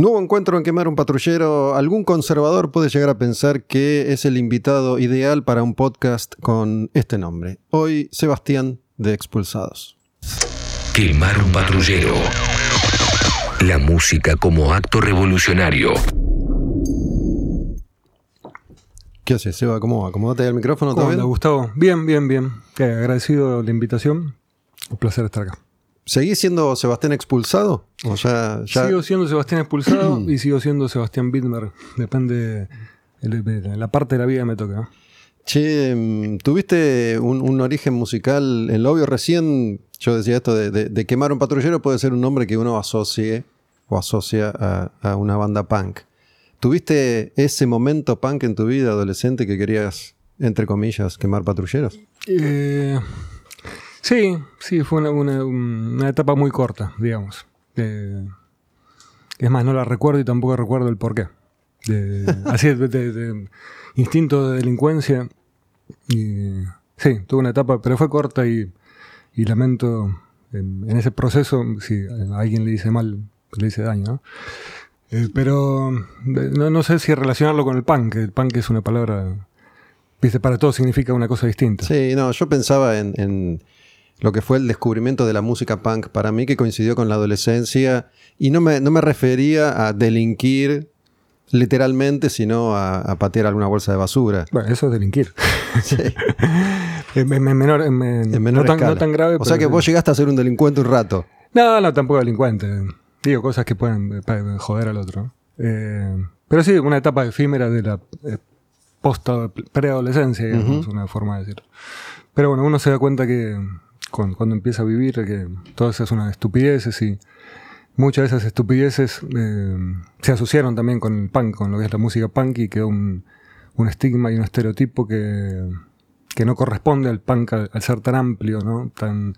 Nuevo encuentro en quemar un patrullero. Algún conservador puede llegar a pensar que es el invitado ideal para un podcast con este nombre. Hoy, Sebastián de Expulsados. Quemar un patrullero. La música como acto revolucionario. ¿Qué haces, Seba? ¿Cómo va? ¿Acomodate el micrófono? ¿Todo ¿Cómo anda, bien? Gustavo? Bien, bien, bien. Qué agradecido la invitación. Un placer estar acá. ¿Seguís siendo Sebastián expulsado? ¿O ya- Sigo siendo Sebastián expulsado y sigo siendo Sebastián Bittmer. Depende de la parte de la vida que me toca. Che, mm, tuviste un, un origen musical en lo obvio recién. Yo decía esto de, de- de quemar un patrullero puede ser un nombre que uno asocie o asocia a, a una banda punk. ¿Tuviste ese momento punk en tu vida adolescente que querías, entre comillas, quemar patrulleros? Eh, sí, sí, fue una, una- una etapa muy corta, digamos. Eh, es más, no la recuerdo y tampoco recuerdo el porqué. De, así, de, de- de instinto de delincuencia. Y, sí, tuve una etapa, pero fue corta y, y lamento en, en ese proceso, si a alguien le dice mal, le dice daño, ¿no? Eh, pero no, no sé si relacionarlo con el punk. El punk es una palabra, viste, para todos significa una cosa distinta. Sí, no, yo pensaba en, en lo que fue el descubrimiento de la música punk para mí, que coincidió con la adolescencia, y no me, no me refería a delinquir literalmente, sino a, a patear alguna bolsa de basura. Bueno, eso es delinquir. Sí, En, en- en menor, en- en- en menor no, tan, no tan grave. O sea que vos llegaste a ser un delincuente un rato. No, no, tampoco delincuente. Digo cosas que pueden eh, joder al otro. Eh, pero sí, una etapa efímera de la eh, post preadolescencia, digamos, una forma de decirlo. Pero bueno, uno se da cuenta que cuando, empieza a vivir, que todo eso es una estupideces y muchas de esas estupideces eh, se asociaron también con el punk, con lo que es la música punk y quedó un, un estigma y un estereotipo que, que no corresponde al punk al, ser tan amplio, ¿no? Tan,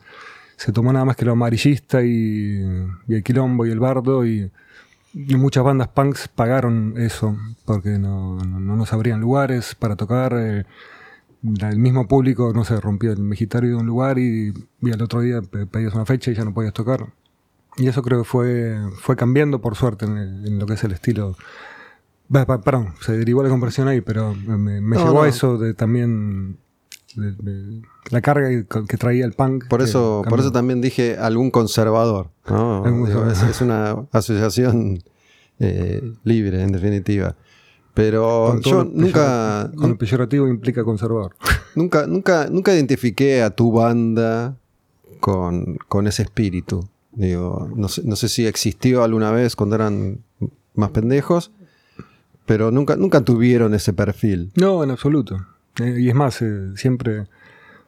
se tomó nada más que lo amarillista y, el quilombo y el bardo y, muchas bandas punks pagaron eso porque no, no, no nos abrían lugares para tocar. eh, el mismo público, no sé, rompió el mejitario de un lugar y, y al otro día pe- pedías una fecha y ya no podías tocar. Y eso creo que fue, fue cambiando por suerte en, el- en lo que es el estilo. Perdón, se derivó la conversión ahí, pero me, me No, llevó no. a eso de también de- de la carga que, que traía el punk. Por eso, por eso también dije algún conservador. ¿no? Algún Digo, es, conservador. es una asociación eh, libre, en definitiva. Pero yo nunca, peyorativo- Con el peyorativo implica conservador. nunca, nunca, nunca identifiqué a tu banda con, con ese espíritu. Digo, no sé, no sé si existió alguna vez cuando eran más pendejos, pero nunca, nunca tuvieron ese perfil. No, en absoluto. Eh, y es más, eh, siempre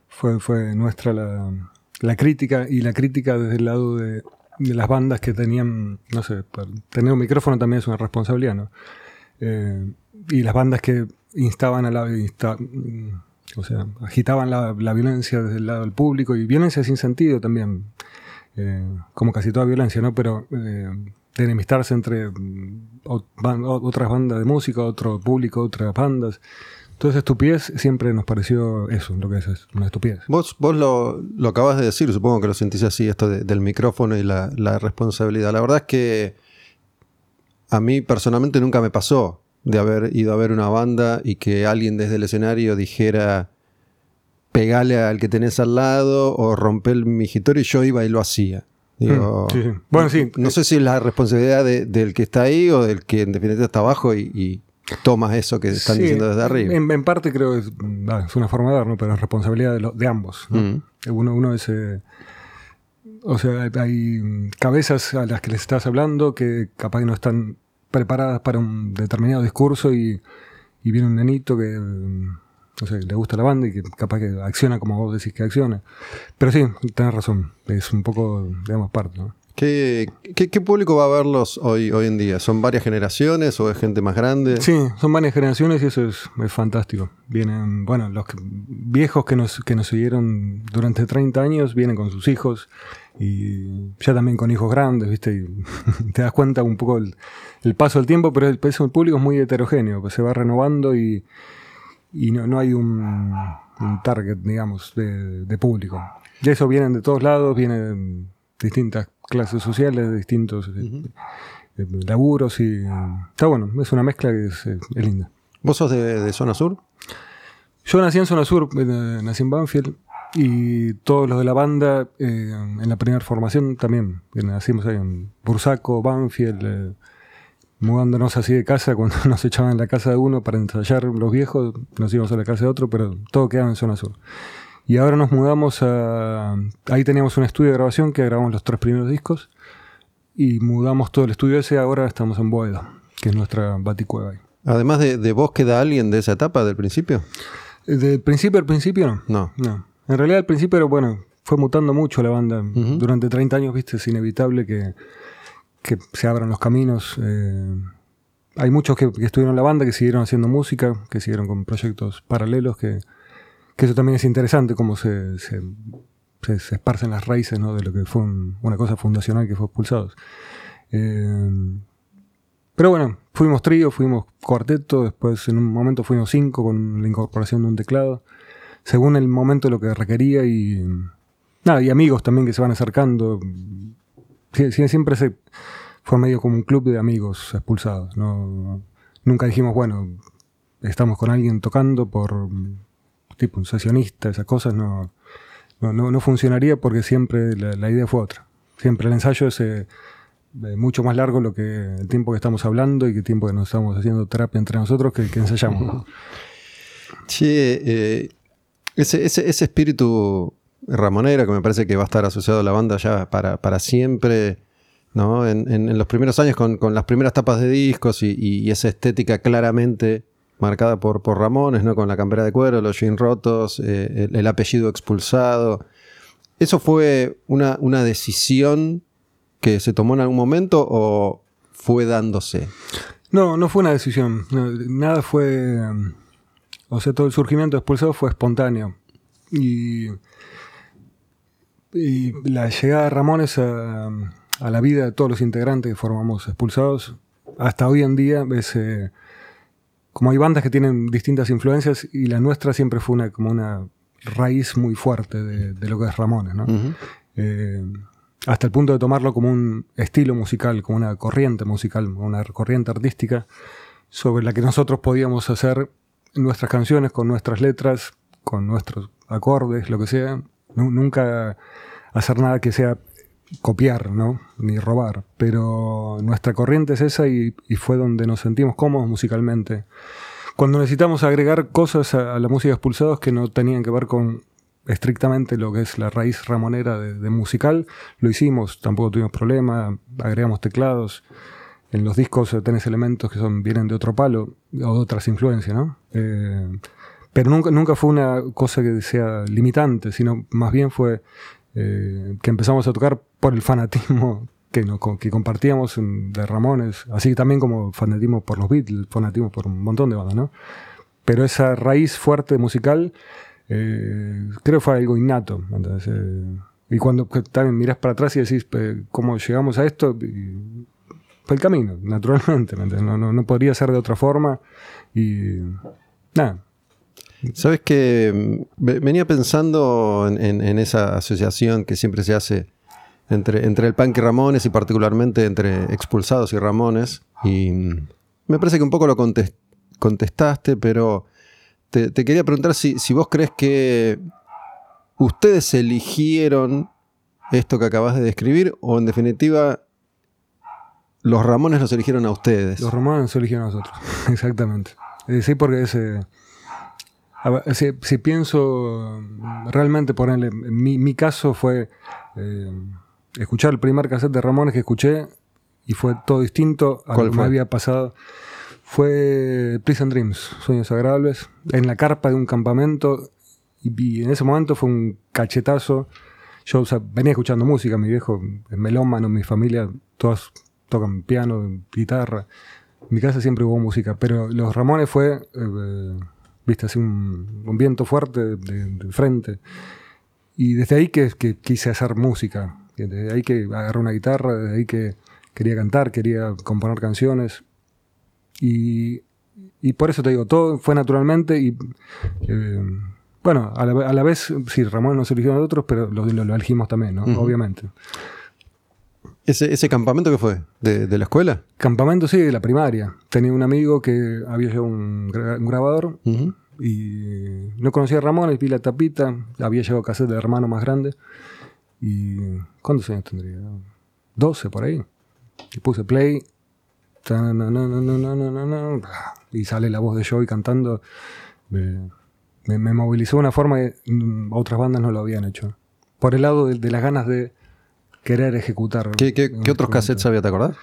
fue, fue nuestra la, la crítica y la crítica desde el lado de, de las bandas que tenían, no sé, tener un micrófono también es una responsabilidad, ¿no? Eh, y las bandas que instaban a la... insta- mm, o sea, agitaban la, violencia desde el lado del público y violencia sin sentido también, eh, como casi toda violencia, ¿no? Pero eh, enemistarse entre mm, otras bandas de música, otro público, otras bandas. Esa estupidez siempre nos pareció eso, lo que es, una estupidez. Vos, vos lo, lo acabas de decir, supongo que lo sentís así, esto de- del micrófono y la responsabilidad. La verdad es que a mí personalmente nunca me pasó de haber ido a ver una banda y que alguien desde el escenario dijera pegale al que tenés al lado o rompe el migitorio y yo iba y lo hacía. Digo, Mm, sí, sí. Bueno, sí. No sé si es la responsabilidad de- del que está ahí o del que en definitiva está abajo y, y toma eso que están Sí, diciendo desde arriba. En, en parte creo que es, ah, es una forma de ver, ¿no? pero es responsabilidad de, lo- de ambos. ¿no? Mm. Uno, uno es. eh, o sea, hay- cabezas a las que les estás hablando que capaz que no están preparadas para un determinado discurso y, y viene un nenito que. mm, No sé, le gusta la banda y que capaz que acciona como vos decís que acciona. Pero sí, tenés razón. Es un poco, digamos, parte. ¿no? ¿Qué, qué, qué público va a verlos hoy, hoy en día? ¿Son varias generaciones o es gente más grande? Sí, son varias generaciones y eso es, es fantástico. Vienen, bueno, los que- viejos que nos, que nos siguieron durante 30 años vienen con sus hijos y ya también con hijos grandes, ¿viste? Y te das cuenta un poco el, el paso del tiempo, pero el, pues, el público es muy heterogéneo, pues se va renovando y, y no, no hay un, un target, digamos, de, de público. Y eso vienen de todos lados, vienen de distintas clases sociales, de distintos... eh, eh, laburos y está bueno, es una mezcla que es, es linda. ¿Vos sos de, de zona sur? Yo nací en zona sur, eh, nací en Banfield y todos los de la banda eh, en la primera formación también. eh, Nacimos ahí en Bursaco, Banfield, eh, mudándonos así de casa cuando nos echaban en la casa de uno para ensayar los viejos, nos íbamos a la casa de otro, pero todo quedaba en zona sur. Y ahora nos mudamos a... Ahí teníamos un estudio de grabación que grabamos los tres primeros discos y mudamos todo el estudio ese, ahora estamos en Boedo, que es nuestra baticueva ahí. Además de, de vos, ¿queda alguien de esa etapa del principio? Del principio al principio no. No. No. En realidad al principio bueno, fue mutando mucho la banda. Durante 30 años, viste, es inevitable que, que se abran los caminos. eh, hay muchos que, que estuvieron en la banda, que siguieron haciendo música, que siguieron con proyectos paralelos, que, que eso también es interesante, cómo se, se, se- se esparcen las raíces ¿no? de lo que fue un- una cosa fundacional que fue expulsados. Eh, pero bueno, fuimos trío, fuimos cuarteto, después en un momento fuimos cinco con la incorporación de un teclado, según el momento lo que requería y nada, y amigos también que se van acercando. Sie- sie- siempre se fue medio como un club de amigos expulsados. No, nunca dijimos, bueno, estamos con alguien tocando por tipo un sesionista, esas cosas no, no, no, funcionaría porque siempre la, idea fue otra. Siempre el ensayo es eh, eh, mucho más largo lo que el tiempo que estamos hablando y que el tiempo que nos estamos haciendo terapia entre nosotros que, que ensayamos. Che, eh, ese, ese, ese espíritu ramonero que me parece que va a estar asociado a la banda ya para, para siempre, ¿no? En, los primeros años con, con las primeras tapas de discos y, esa estética claramente marcada por, por Ramones, ¿no? Con la campera de cuero, los jeans rotos, eh, el, el apellido expulsado. ¿Eso fue una, una decisión que se tomó en algún momento o fue dándose? No, no fue una decisión. Nada fue. O sea, todo el surgimiento expulsado fue espontáneo. Y. Y la llegada de Ramones a, a la vida de todos los integrantes que formamos expulsados, hasta hoy en día es. eh, como hay bandas que tienen distintas influencias y la nuestra siempre fue una, como una raíz muy fuerte de, de lo que es Ramones, ¿no? Eh, hasta el punto de tomarlo como un estilo musical, como una corriente musical, una corriente artística sobre la que nosotros podíamos hacer nuestras canciones con nuestras letras, con nuestros acordes, lo que sea. Nu- nunca hacer nada que sea copiar, ¿no? Ni robar. Pero nuestra corriente es esa y, fue donde nos sentimos cómodos musicalmente. Cuando necesitamos agregar cosas a, la música expulsados que no tenían que ver con estrictamente lo que es la raíz ramonera de, de musical, lo hicimos, tampoco tuvimos problema, agregamos teclados. En los discos eh, tenés elementos que son, vienen de otro palo o de otras influencias, ¿no? Eh, pero nunca, nunca fue una cosa que sea limitante, sino más bien fue eh, que empezamos a tocar por el fanatismo que, no- que compartíamos de Ramones, así también como fanatismo por los Beatles, fanatismo por un montón de bandas, ¿no? Pero esa raíz fuerte musical eh, creo fue algo innato. ¿entendés? Eh, y cuando también mirás para atrás y decís cómo llegamos a esto, y fue el camino, naturalmente. ¿me? No, no, no podría ser de otra forma. Y nada, Sabes que ve- venía pensando en, esa asociación que siempre se hace entre, el punk y Ramones y particularmente entre expulsados y Ramones. Y me parece que un poco lo contes- contestaste, pero te, quería preguntar si, si vos crees que ustedes eligieron esto que acabas de describir o en definitiva los Ramones los eligieron a ustedes. los romanos se eligieron a nosotros. Exactamente. Eh, sí, porque ese. Si, si pienso realmente, ponerle, mi, mi caso fue eh, escuchar el primer cassette de Ramones que escuché y fue todo distinto a ¿Cuál lo que me había pasado. Fue Prison Dreams, Sueños Agradables, en la carpa de un campamento y, y en ese momento fue un cachetazo. Yo o sea, venía escuchando música, mi viejo es melómano, mi familia, todos tocan piano, guitarra. En mi casa siempre hubo música, pero los Ramones fue, eh, viste, así un, un viento fuerte de, de frente. Y desde ahí que, que quise hacer música. Desde ahí que agarré una guitarra, desde ahí que quería cantar, quería componer canciones. Y, y por eso te digo, todo fue naturalmente y eh, bueno, a la, a la vez, sí, Ramón nos eligió a nosotros, pero lo, lo- lo elegimos también. Obviamente. ¿Ese, ese campamento qué fue? ¿De, de la escuela? Campamento, sí, de la primaria. Tenía un amigo que había llevado un, gra- un grabador y no conocía a Ramón, y vi la tapita, había llevado cassette de hermano más grande. Y ¿cuántos años tendría? 12 por ahí. Y puse play. Y sale la voz de Joey cantando. Me, me- movilizó de una forma que mm, otras bandas no lo habían hecho. Por el lado de, de las ganas de querer ejecutar. ¿Qué, qué- qué otros cassettes había, te acordás?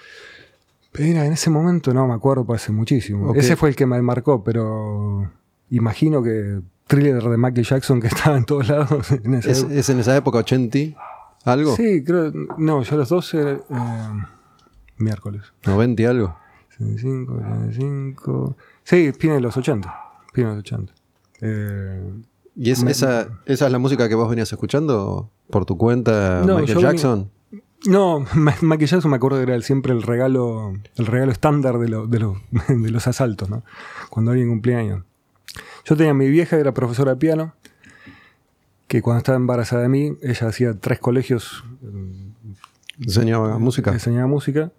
Mira, en ese momento no me acuerdo, hace muchísimo. Ok. Ese fue el que me marcó, pero imagino que thriller de Michael Jackson que estaba en todos lados. En esa ¿Es, es en esa época 80? ¿Algo? Sí, creo. No, yo a los 12. eh, miércoles. 90 y algo. 75, 75. Sí, viene de los 80. Viene de los 80. Eh, ¿Y es, Me- esa, esa es la música que vos venías escuchando por tu cuenta, No, Michael Jackson? No, Michael Jackson me acuerdo que era el- siempre el regalo, el regalo estándar de, lo- de, los- de los asaltos, ¿no? Cuando alguien cumplía años. Yo tenía mi vieja, que era profesora de piano, que cuando estaba embarazada de mí, ella hacía tres colegios, Enseñaba música. enseñaba música.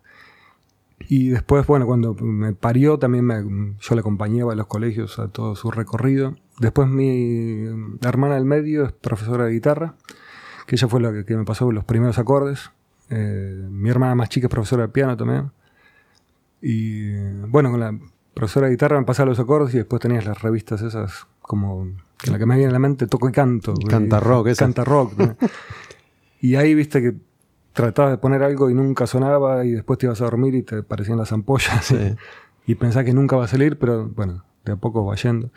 Y después, bueno, cuando me parió, también me- yo la acompañaba a los colegios a todo su recorrido. Después mi hermana del medio es profesora de guitarra, que ella fue la que, que me pasó los primeros acordes. Eh, mi hermana más chica es profesora de piano también. Y bueno, con la profesora de guitarra me pasaba los acordes y después tenías las revistas esas como que la que me viene a la mente toco y canto. Canta Y- rock, esas. Canta rock. ¿no? y ahí viste que tratabas de poner algo y nunca sonaba y después te ibas a dormir y te parecían las ampollas Sí. y pensás que nunca va a salir, pero bueno, de a poco va yendo.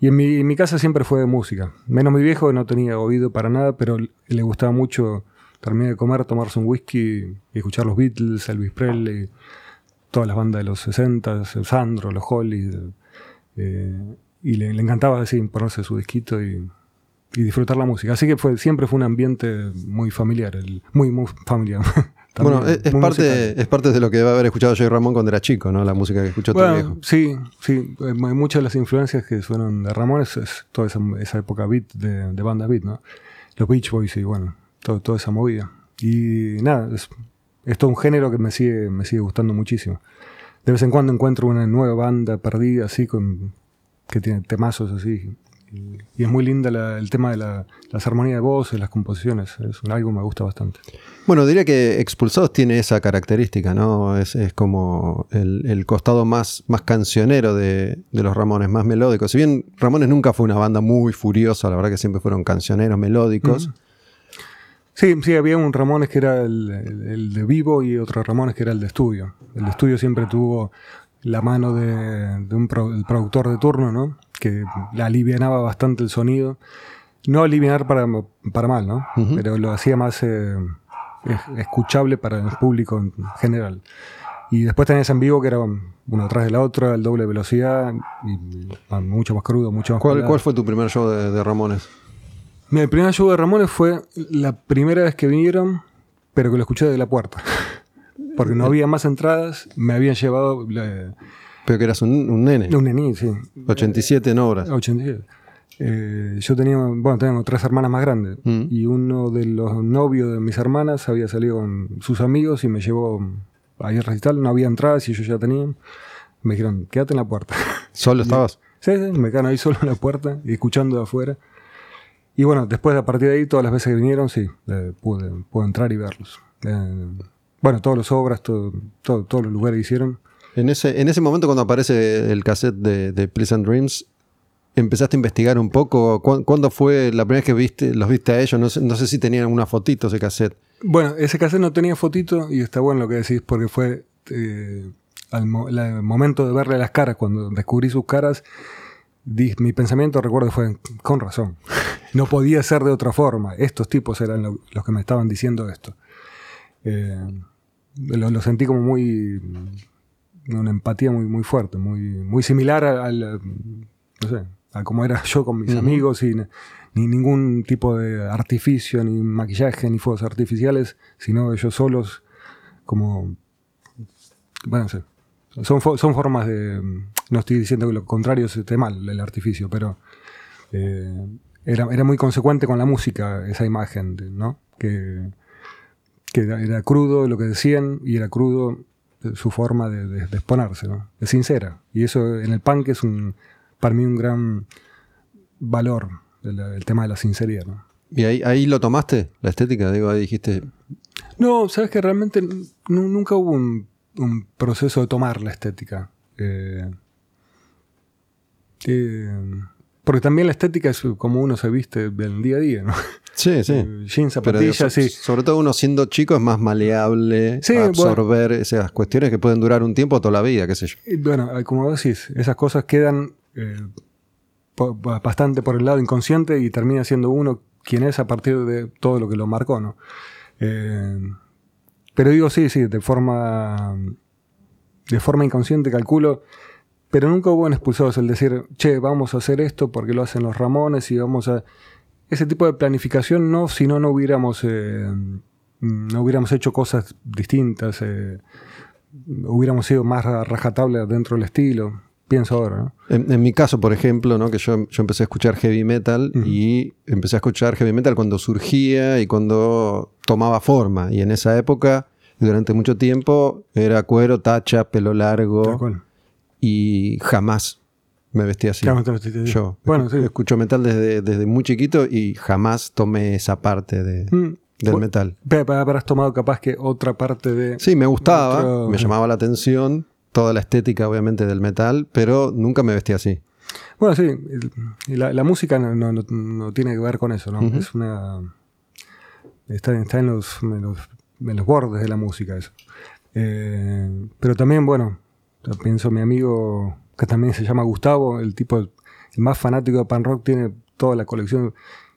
Y en mi, casa siempre fue de música. Menos mi viejo, no tenía oído para nada, pero le gustaba mucho terminar de comer, tomarse un whisky escuchar los Beatles, Elvis Presley, todas las bandas de los 60, Sandro, los Hollies. eh, y le, le encantaba así ponerse su disquito y, y disfrutar la música. Así que fue, siempre fue un ambiente muy familiar, el- muy, muy familiar. Bueno, es, parte, musical. es parte de lo que debe haber escuchado Joey Ramón cuando era chico, ¿no? La música que escuchó tu Bueno, viejo. sí, sí. eh, mu- Muchas de las influencias que suenan de Ramón es, es toda esa, esa época beat de, de bandas beat, ¿no? Los Beach Boys y bueno, todo, toda esa movida. Y nada, es, es todo un género que me sigue, me sigue gustando muchísimo. De vez en cuando encuentro una nueva banda perdida así con que tiene temazos así. Y, y es muy linda la- el tema de la, las armonías de voces, las composiciones. Es un- algo que me gusta bastante. Bueno, diría que Expulsados tiene esa característica, ¿no? Es, es como el, el costado más, más cancionero de, de los Ramones, más melódico. Si bien Ramones nunca fue una banda muy furiosa, la verdad que siempre fueron cancioneros melódicos. Sí, sí, había un Ramones que era el, el- el de vivo y otro Ramones que era el de estudio. El de estudio siempre tuvo la mano de, de un pro- el productor de turno, ¿no? Que la alivianaba bastante el sonido. No aliviar para, para mal, ¿no? Pero lo hacía más eh, es- escuchable para el público en general. Y después tenías en vivo que era uno atrás de la otra, el doble velocidad, y, y mucho más crudo, mucho más ¿Cuál, cuál fue tu primer show de, de Ramones? El primer show de Ramones fue la primera vez que vinieron, pero que lo escuché de la puerta. Porque no había más entradas, me habían llevado la- Pero que eras un, un nene. un není, sí. 87 en obras. 87. Eh, yo tenía, bueno, tengo tres hermanas más grandes. Mm. Y uno de los novios de mis hermanas había salido con sus amigos y me llevó ahí al recital. No había entradas y ellos ya tenían. Me dijeron, quédate en la puerta. ¿Solo estabas? Sí, sí, me quedan ahí solo en la puerta escuchando de afuera. Y bueno, después a partir de ahí, todas las veces que vinieron, sí, eh, pude, pude entrar y verlos. Eh, bueno, todas las obras, todo, todo- todos los lugares que hicieron. En ese, en ese momento cuando aparece el cassette de, de Pleasant Dreams, ¿empezaste a investigar un poco? ¿Cuán- ¿Cuándo fue la primera vez que viste, los viste a ellos? No sé, no sé si tenían una fotito ese cassette. Bueno, ese cassette no tenía fotito y está bueno lo que decís porque fue eh, al mo- la- el momento de verle las caras, cuando descubrí sus caras, di- mi pensamiento, recuerdo, fue con razón. No podía ser de otra forma. Estos tipos eran lo- los que me estaban diciendo esto. Eh, lo, lo sentí como muy. una empatía muy, muy fuerte, muy, muy similar al. no sé, a como era yo con mis amigos, y ni ningún tipo de artificio, ni maquillaje, ni fuegos artificiales, sino ellos solos, como. Bueno, no sé. Son, fo- son formas de. No estoy diciendo que lo contrario esté mal, el artificio, pero. eh, era, era muy consecuente con la música esa imagen, ¿no? Que, que era, era crudo lo que decían y era crudo eh, su forma de, de- de exponerse, ¿no? Es sincera. Y eso en el punk es un, para mí un gran valor, el, el tema de la sinceridad, ¿no? ¿Y ahí, ahí lo tomaste, la estética? Digo, ahí dijiste, No, sabes que realmente nu- nunca hubo un, un proceso de tomar la estética. Eh, eh, porque también la estética es como uno se viste del día a día, ¿no? Sí, sí. Eh, Jeans, zapatillas, sí. sobre todo uno siendo chico es más maleable Sí, absorber esas cuestiones que pueden durar un tiempo toda la vida, qué sé yo. Y bueno, eh, como decís, esas cosas quedan eh, bastante por el lado inconsciente y termina siendo uno quien es a partir de todo lo que lo marcó, ¿no? Eh, pero digo, sí, sí, de forma, de forma inconsciente calculo, pero nunca hubo un expulsados el decir, che, vamos a hacer esto porque lo hacen los Ramones y vamos a... Ese tipo de planificación no, si no, no hubiéramos, eh, no hubiéramos hecho cosas distintas. eh, hubiéramos sido más a rajatabla dentro del estilo. Pienso ahora, ¿no? En, en mi caso, por ejemplo, ¿no? que yo, yo empecé a escuchar heavy metal y empecé a escuchar heavy metal cuando surgía y cuando tomaba forma. Y en esa época, durante mucho tiempo, era cuero, tacha, pelo largo y jamás me vestí así. Claro, te- Yo Bueno, sí. escucho metal desde, desde muy chiquito y jamás tomé esa parte de, Mm. del metal. Pero habrás tomado capaz que otra parte de... Sí, me gustaba, Otro- me llamaba la atención, toda la estética obviamente del metal, pero nunca me vestí así. Bueno, sí, la, la música no, no- no- tiene que ver con eso, ¿no? Es una... Está, está en, los, en, los, en los bordes de la música eso. Eh, pero también, bueno, pienso mi amigo que también se llama Gustavo, el tipo el más fanático de pan rock, tiene toda la colección.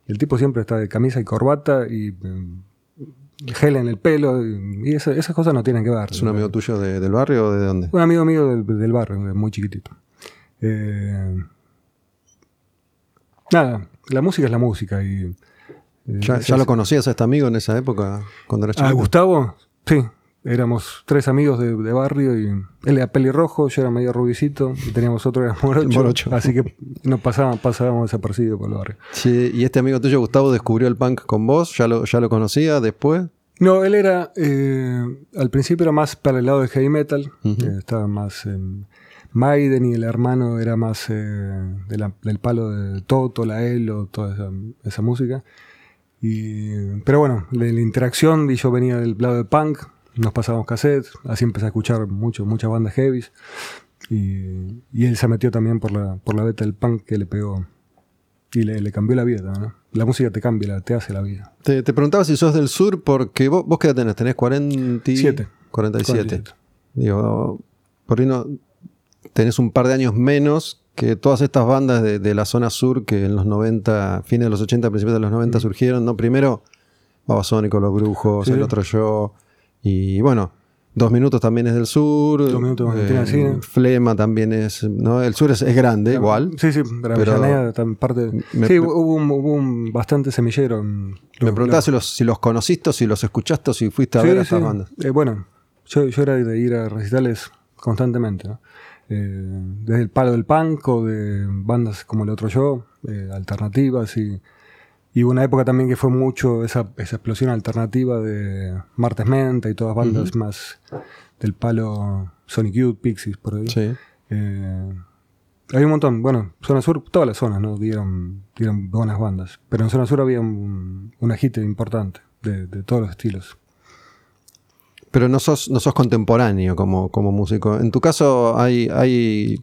El tipo siempre está de camisa y corbata y eh, gel en el pelo y, y esa- esas cosas no tienen que ver. ¿Es un amigo tuyo de- del barrio o de dónde? Un amigo mío del, del barrio, muy chiquitito. Eh, nada, la música es la música. Y, eh, ¿Ya, lo conocías a este amigo en esa época, cuando eras ¿A? Gustavo? Sí, éramos tres amigos de, de barrio y él era pelirrojo, yo era medio rubicito y teníamos otro que era morocho, Morocho. así que nos pasaban, pasábamos desapercibidos por el barrio. Sí, ¿Y este amigo tuyo, Gustavo, descubrió el punk con vos? ¿Ya lo, ya lo conocía después? No, él era, eh, al principio era más para el lado del heavy metal, Ujú. eh, estaba más en Maiden y el hermano era más eh, de la- del palo de Toto, la Elo, toda esa, esa música. Y, pero bueno, la, la interacción, y yo venía del lado del punk, nos pasábamos cassettes, así empecé a escuchar mucho, muchas bandas heavies. Y, y él se metió también por la, por la beta del punk que le pegó y le, le cambió la vida. ¿no? La música te cambia, la- te hace la vida. Te, te preguntaba si sos del sur porque vos, vos qué edad tenés, tenés 47. Siete. 47. 47. Digo, por ahí no, tenés un par de años menos que todas estas bandas de, de la zona sur que en los 90, fines de los 80, principios de los 90 surgieron, ¿no? Primero, Babasónico, Los Brujos, Sí. el otro yo, y bueno, Dos Minutos también es del sur. Dos Minutos, Valentina Cine. Flema también es, ¿no? El sur es, es grande, igual. Sí, sí, pero, Pero- Avellaneda tam- parte. Me- sí, hubo un, hubo un bastante semillero. en- Me preguntaba si los, si los conociste o si los escuchaste o si fuiste a Sí, ver a sí. estas bandas. Eh, bueno, yo, yo era de ir a recitales constantemente, ¿no? Eh, desde el palo del punk o de bandas como el otro yo, eh, alternativas y, y hubo una época también que fue mucho esa, esa explosión alternativa de Martes Menta y todas bandas más del palo Sonic Youth, Pixies, por ahí. Sí. Eh, hay un montón. Bueno, Zona Sur, todas las zonas, ¿no? Dieron, dieron buenas bandas. Pero en Zona Sur había un, un agite importante de, de todos los estilos. Pero no sos, no sos contemporáneo como, como músico. En tu caso, hay, hay.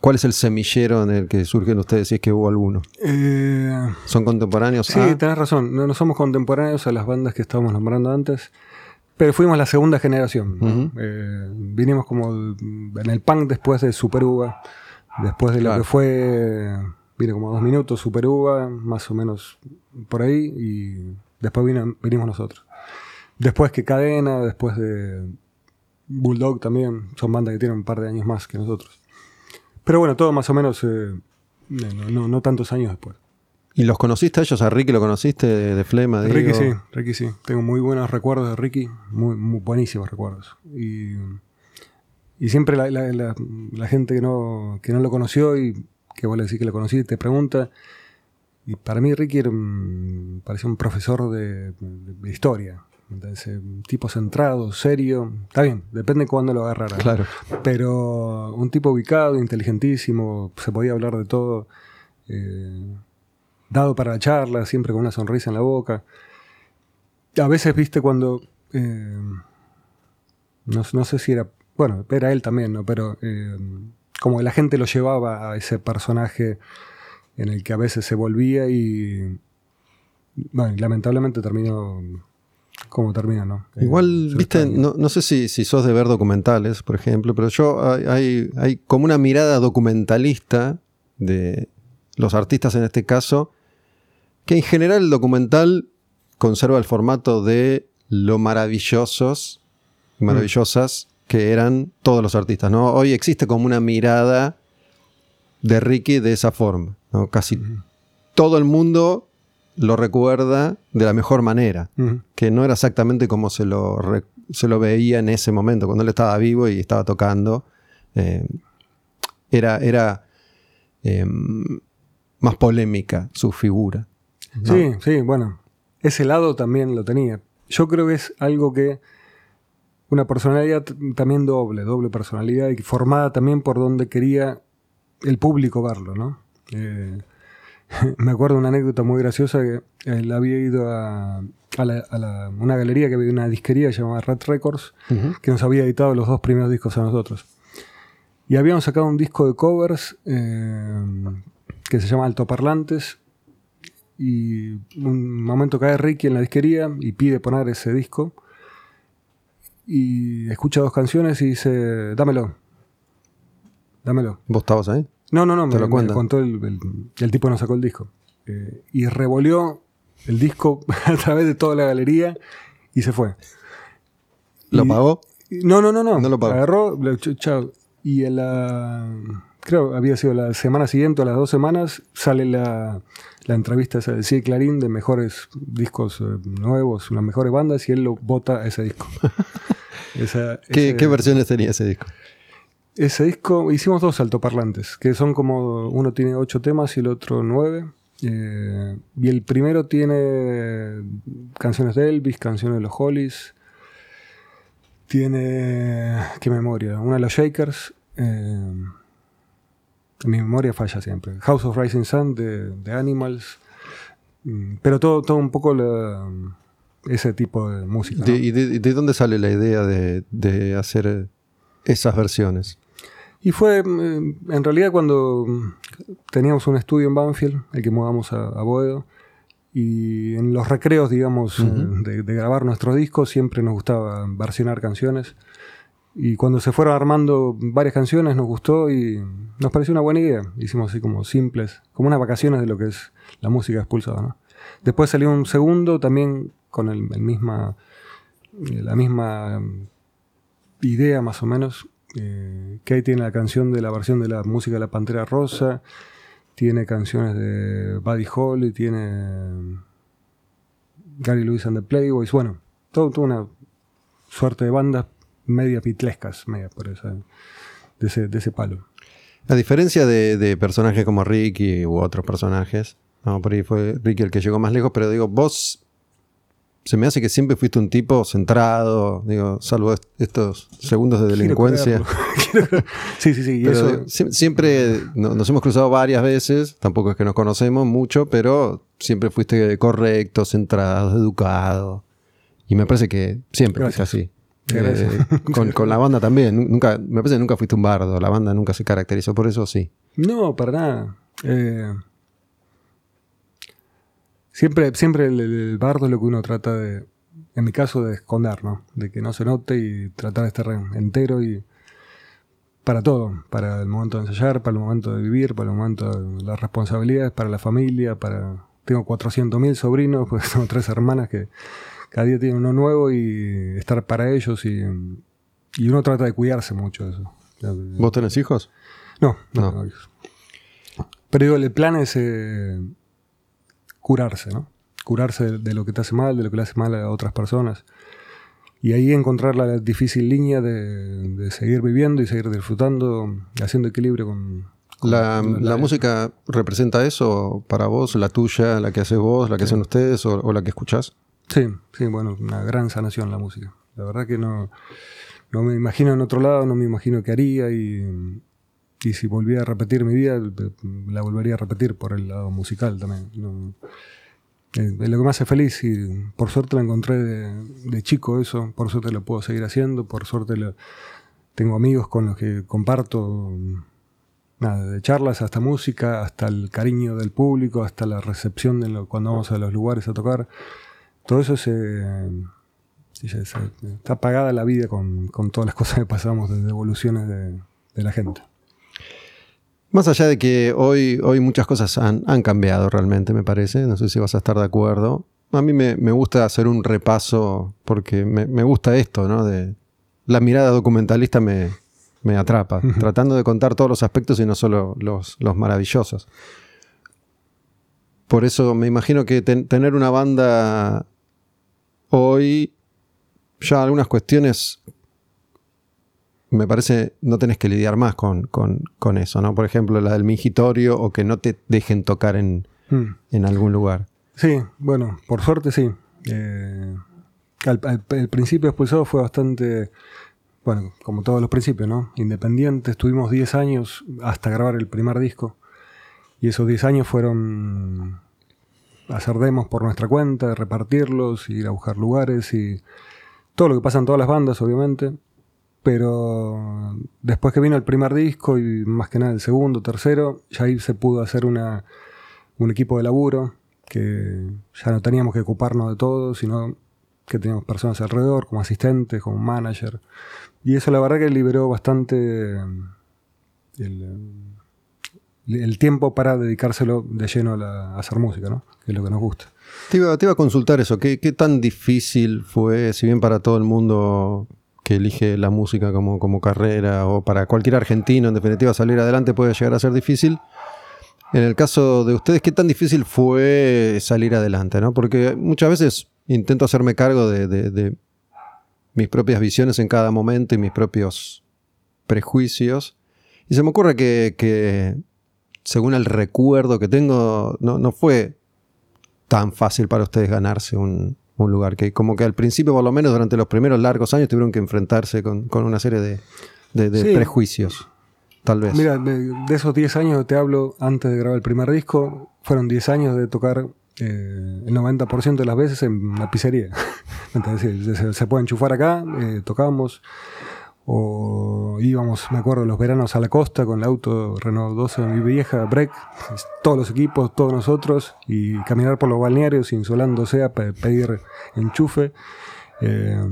¿Cuál es el semillero en el que surgen ustedes, si es que hubo alguno? Eh, ¿Son contemporáneos? sí, a- tenés razón. No, no somos contemporáneos a las bandas que estábamos nombrando antes. Pero fuimos la segunda generación. Eh, vinimos como en el punk después de Super Uva. Después de lo que fue. Vino como dos minutos Super Uva, más o menos por ahí. Y después vino, vinimos nosotros. Después que Cadena, después de Bulldog también. Son bandas que tienen un par de años más que nosotros. Pero bueno, todo más o menos. eh, no, no- no tantos años después. ¿Y los conociste a ellos? ¿A Ricky lo conociste de, de Flema? Ricky sí, Ricky sí. Tengo muy buenos recuerdos de Ricky, muy, muy buenísimos recuerdos. Y, y siempre la, la- la- la gente que no, que no lo conoció y que vos le decís que lo conocí te pregunta. Y para mí Ricky era un- parecía un profesor de, de- de historia. Entonces, tipo centrado, serio. Está bien, depende de cuándo lo agarrara. Claro. Pero un tipo ubicado, inteligentísimo, se podía hablar de todo. eh, dado para la charla, siempre con una sonrisa en la boca. A veces, viste, cuando. eh, no, no sé si era. Bueno, era él también, ¿no? Pero eh, como la gente lo llevaba a ese personaje en el que a veces se volvía y. Bueno, y lamentablemente terminó como termina, ¿no? Eh, Igual, viste, no, no sé si, si sos de ver documentales, por ejemplo, pero yo hay, hay, hay como una mirada documentalista de los artistas en este caso, que en general el documental conserva el formato de lo maravillosos, maravillosas que eran todos los artistas, ¿no? Hoy existe como una mirada de Ricky de esa forma, ¿no? Casi todo el mundo lo recuerda de la mejor manera que no era exactamente como se lo, re- se lo veía en ese momento, cuando él estaba vivo y estaba tocando. eh, era era eh, más polémica su figura. ¿no? Sí, sí, bueno. Ese lado también lo tenía. Yo creo que es algo que. Una personalidad también doble, doble personalidad, y formada también por donde quería el público verlo, ¿no? Eh, me acuerdo una anécdota muy graciosa que él había ido a, a la- a la- una galería que había una disquería llamada Red Records, Ujú. que nos había editado los dos primeros discos a nosotros. Y habíamos sacado un disco de covers eh, que se llama Altoparlantes. Y un momento cae Ricky en la disquería y pide poner ese disco. Y escucha dos canciones y dice, dámelo. Dámelo. ¿Vos estabas ahí? No, no, no, Te me, lo me contó el, el- el tipo que nos sacó el disco. Eh, y revolvió el disco a través de toda la galería y se fue. ¿Lo Y- pagó? y- No, no, no, no. No lo pagó. Agarró, chao. Y en la. Creo había sido la semana siguiente o las dos semanas, sale la, la entrevista esa de Sí Clarín de mejores discos eh, nuevos, las mejores bandas, y él lo vota a ese disco. Esa- ¿Qué, ese- qué versiones tenía ese disco? Ese disco, hicimos dos altoparlantes, que son como, uno tiene ocho temas y el otro nueve. Eh, y el primero tiene canciones de Elvis, canciones de los Hollies. Tiene, qué memoria, una de los Shakers. eh, mi memoria falla siempre. House of Rising Sun de, de Animals. Mm, Pero todo, todo un poco la- ese tipo de música. ¿no? De- ¿Y de, de dónde sale la idea de, de hacer esas versiones? Y fue mm, en realidad cuando teníamos un estudio en Banfield, el que mudamos a, a Boedo, y en los recreos, digamos, de, de grabar nuestros discos, siempre nos gustaba versionar canciones. Y cuando se fueron armando varias canciones, nos gustó y nos pareció una buena idea. Hicimos así como simples, como unas vacaciones de lo que es la música expulsada. ¿no? Después salió un segundo también con el, el misma, la misma idea más o menos, eh, ahí tiene la canción de la versión de la música de la Pantera Rosa, tiene canciones de Buddy Holly, tiene mm, Gary Lewis and the Playboys, bueno, toda una suerte de bandas media pitlescas, media por esa, de, ese, de ese palo. A diferencia de, de personajes como Ricky u otros personajes, no, por ahí fue Ricky el que llegó más lejos, pero digo, vos se me hace que siempre fuiste un tipo centrado, digo, salvo est- estos segundos de delincuencia. sí, sí, sí, y Pero eso, digo, sie- siempre no- nos hemos cruzado varias veces, tampoco es que nos conocemos mucho, pero siempre fuiste correcto, centrado, educado. Y me parece que siempre Gracias. fuiste así. Eh, con, con la banda también. Nu- Nunca, me parece que nunca fuiste un bardo. La banda nunca se caracterizó por eso, sí. No, para nada. Eh, siempre siempre el, el bardo es lo que uno trata de, en mi caso, de esconder, ¿no? De que no se note y tratar de estar entero y para todo, para el momento de ensayar, para el momento de vivir, para el momento de las responsabilidades, para la familia, para... Tengo 400.000 sobrinos, pues tengo tres hermanas que cada día tienen uno nuevo y estar para ellos y, y uno trata de cuidarse mucho de eso. ¿Vos tenés hijos? No, no, No. tengo hijos. Pero digo, el plan es eh, curarse, ¿no? Curarse de, de lo que te hace mal, de lo que le hace mal a otras personas. Y ahí encontrar la difícil línea de, de seguir viviendo y seguir disfrutando, haciendo equilibrio con... con ¿La, la música representa eso para vos? ¿La tuya, la que haces vos, la que hacen ustedes o, o la que escuchás? Sí, sí, bueno, una gran sanación la música. La verdad que no, no me imagino en otro lado, no me imagino qué haría y, y si volviera a repetir mi vida, la volvería a repetir por el lado musical también. Eh, es lo que me hace feliz y por suerte lo encontré de, chico eso, por suerte lo puedo seguir haciendo, por suerte tengo amigos con los que comparto nada, de charlas hasta música, hasta el cariño del público, hasta la recepción de cuando vamos a los lugares a tocar. Todo eso se, está apagada la vida con, todas las cosas que pasamos desde evoluciones de, la gente. Más allá de que hoy, hoy muchas cosas han, cambiado realmente, me parece, no sé si vas a estar de acuerdo. A mí me, gusta hacer un repaso porque me, gusta esto, ¿no? De, la mirada documentalista me, atrapa, tratando de contar todos los aspectos y no solo los, los maravillosos. Por eso me imagino que tener una banda hoy ya algunas cuestiones me parece no tenés que lidiar más con, eso, ¿no? Por ejemplo, la del mingitorio o que no te dejen tocar en, hmm. en algún lugar. Sí, bueno, por suerte sí. Eh, el principio expulsado fue bastante, bueno, como todos los principios, ¿no? Independiente, estuvimos 10 años hasta grabar el primer disco. Y esos 10 años fueron hacer demos por nuestra cuenta, repartirlos, ir a buscar lugares y todo lo que pasa en todas las bandas, obviamente. Pero después que vino el primer disco y más que nada el segundo, tercero, ya ahí se pudo hacer una, un equipo de laburo que ya no teníamos que ocuparnos de todo, sino que teníamos personas alrededor, como asistentes, como manager. Y eso la verdad que liberó bastante el, el tiempo para dedicárselo de lleno a, hacer música, ¿no? que es lo que nos gusta. Te iba, a consultar eso, ¿Qué, tan difícil fue, si bien para todo el mundo que elige la música como, como carrera o para cualquier argentino, en definitiva, salir adelante puede llegar a ser difícil? En el caso de ustedes, ¿qué tan difícil fue salir adelante? ¿no? Porque muchas veces intento hacerme cargo de, mis propias visiones en cada momento y mis propios prejuicios. Y se me ocurre que según el recuerdo que tengo, no, fue tan fácil para ustedes ganarse un, lugar. Que como que al principio, por lo menos durante los primeros largos años, tuvieron que enfrentarse con, una serie de, prejuicios. Tal vez. Mira, de, esos 10 años te hablo antes de grabar el primer disco, fueron 10 años de tocar eh, el 90% de las veces en la pizzería. se, se, puede enchufar acá, eh, tocamos o íbamos, me acuerdo, los veranos a la costa con el auto Renault 12 de mi vieja, break, todos los equipos, todos nosotros, y caminar por los balnearios insolándose a pedir enchufe. Eh,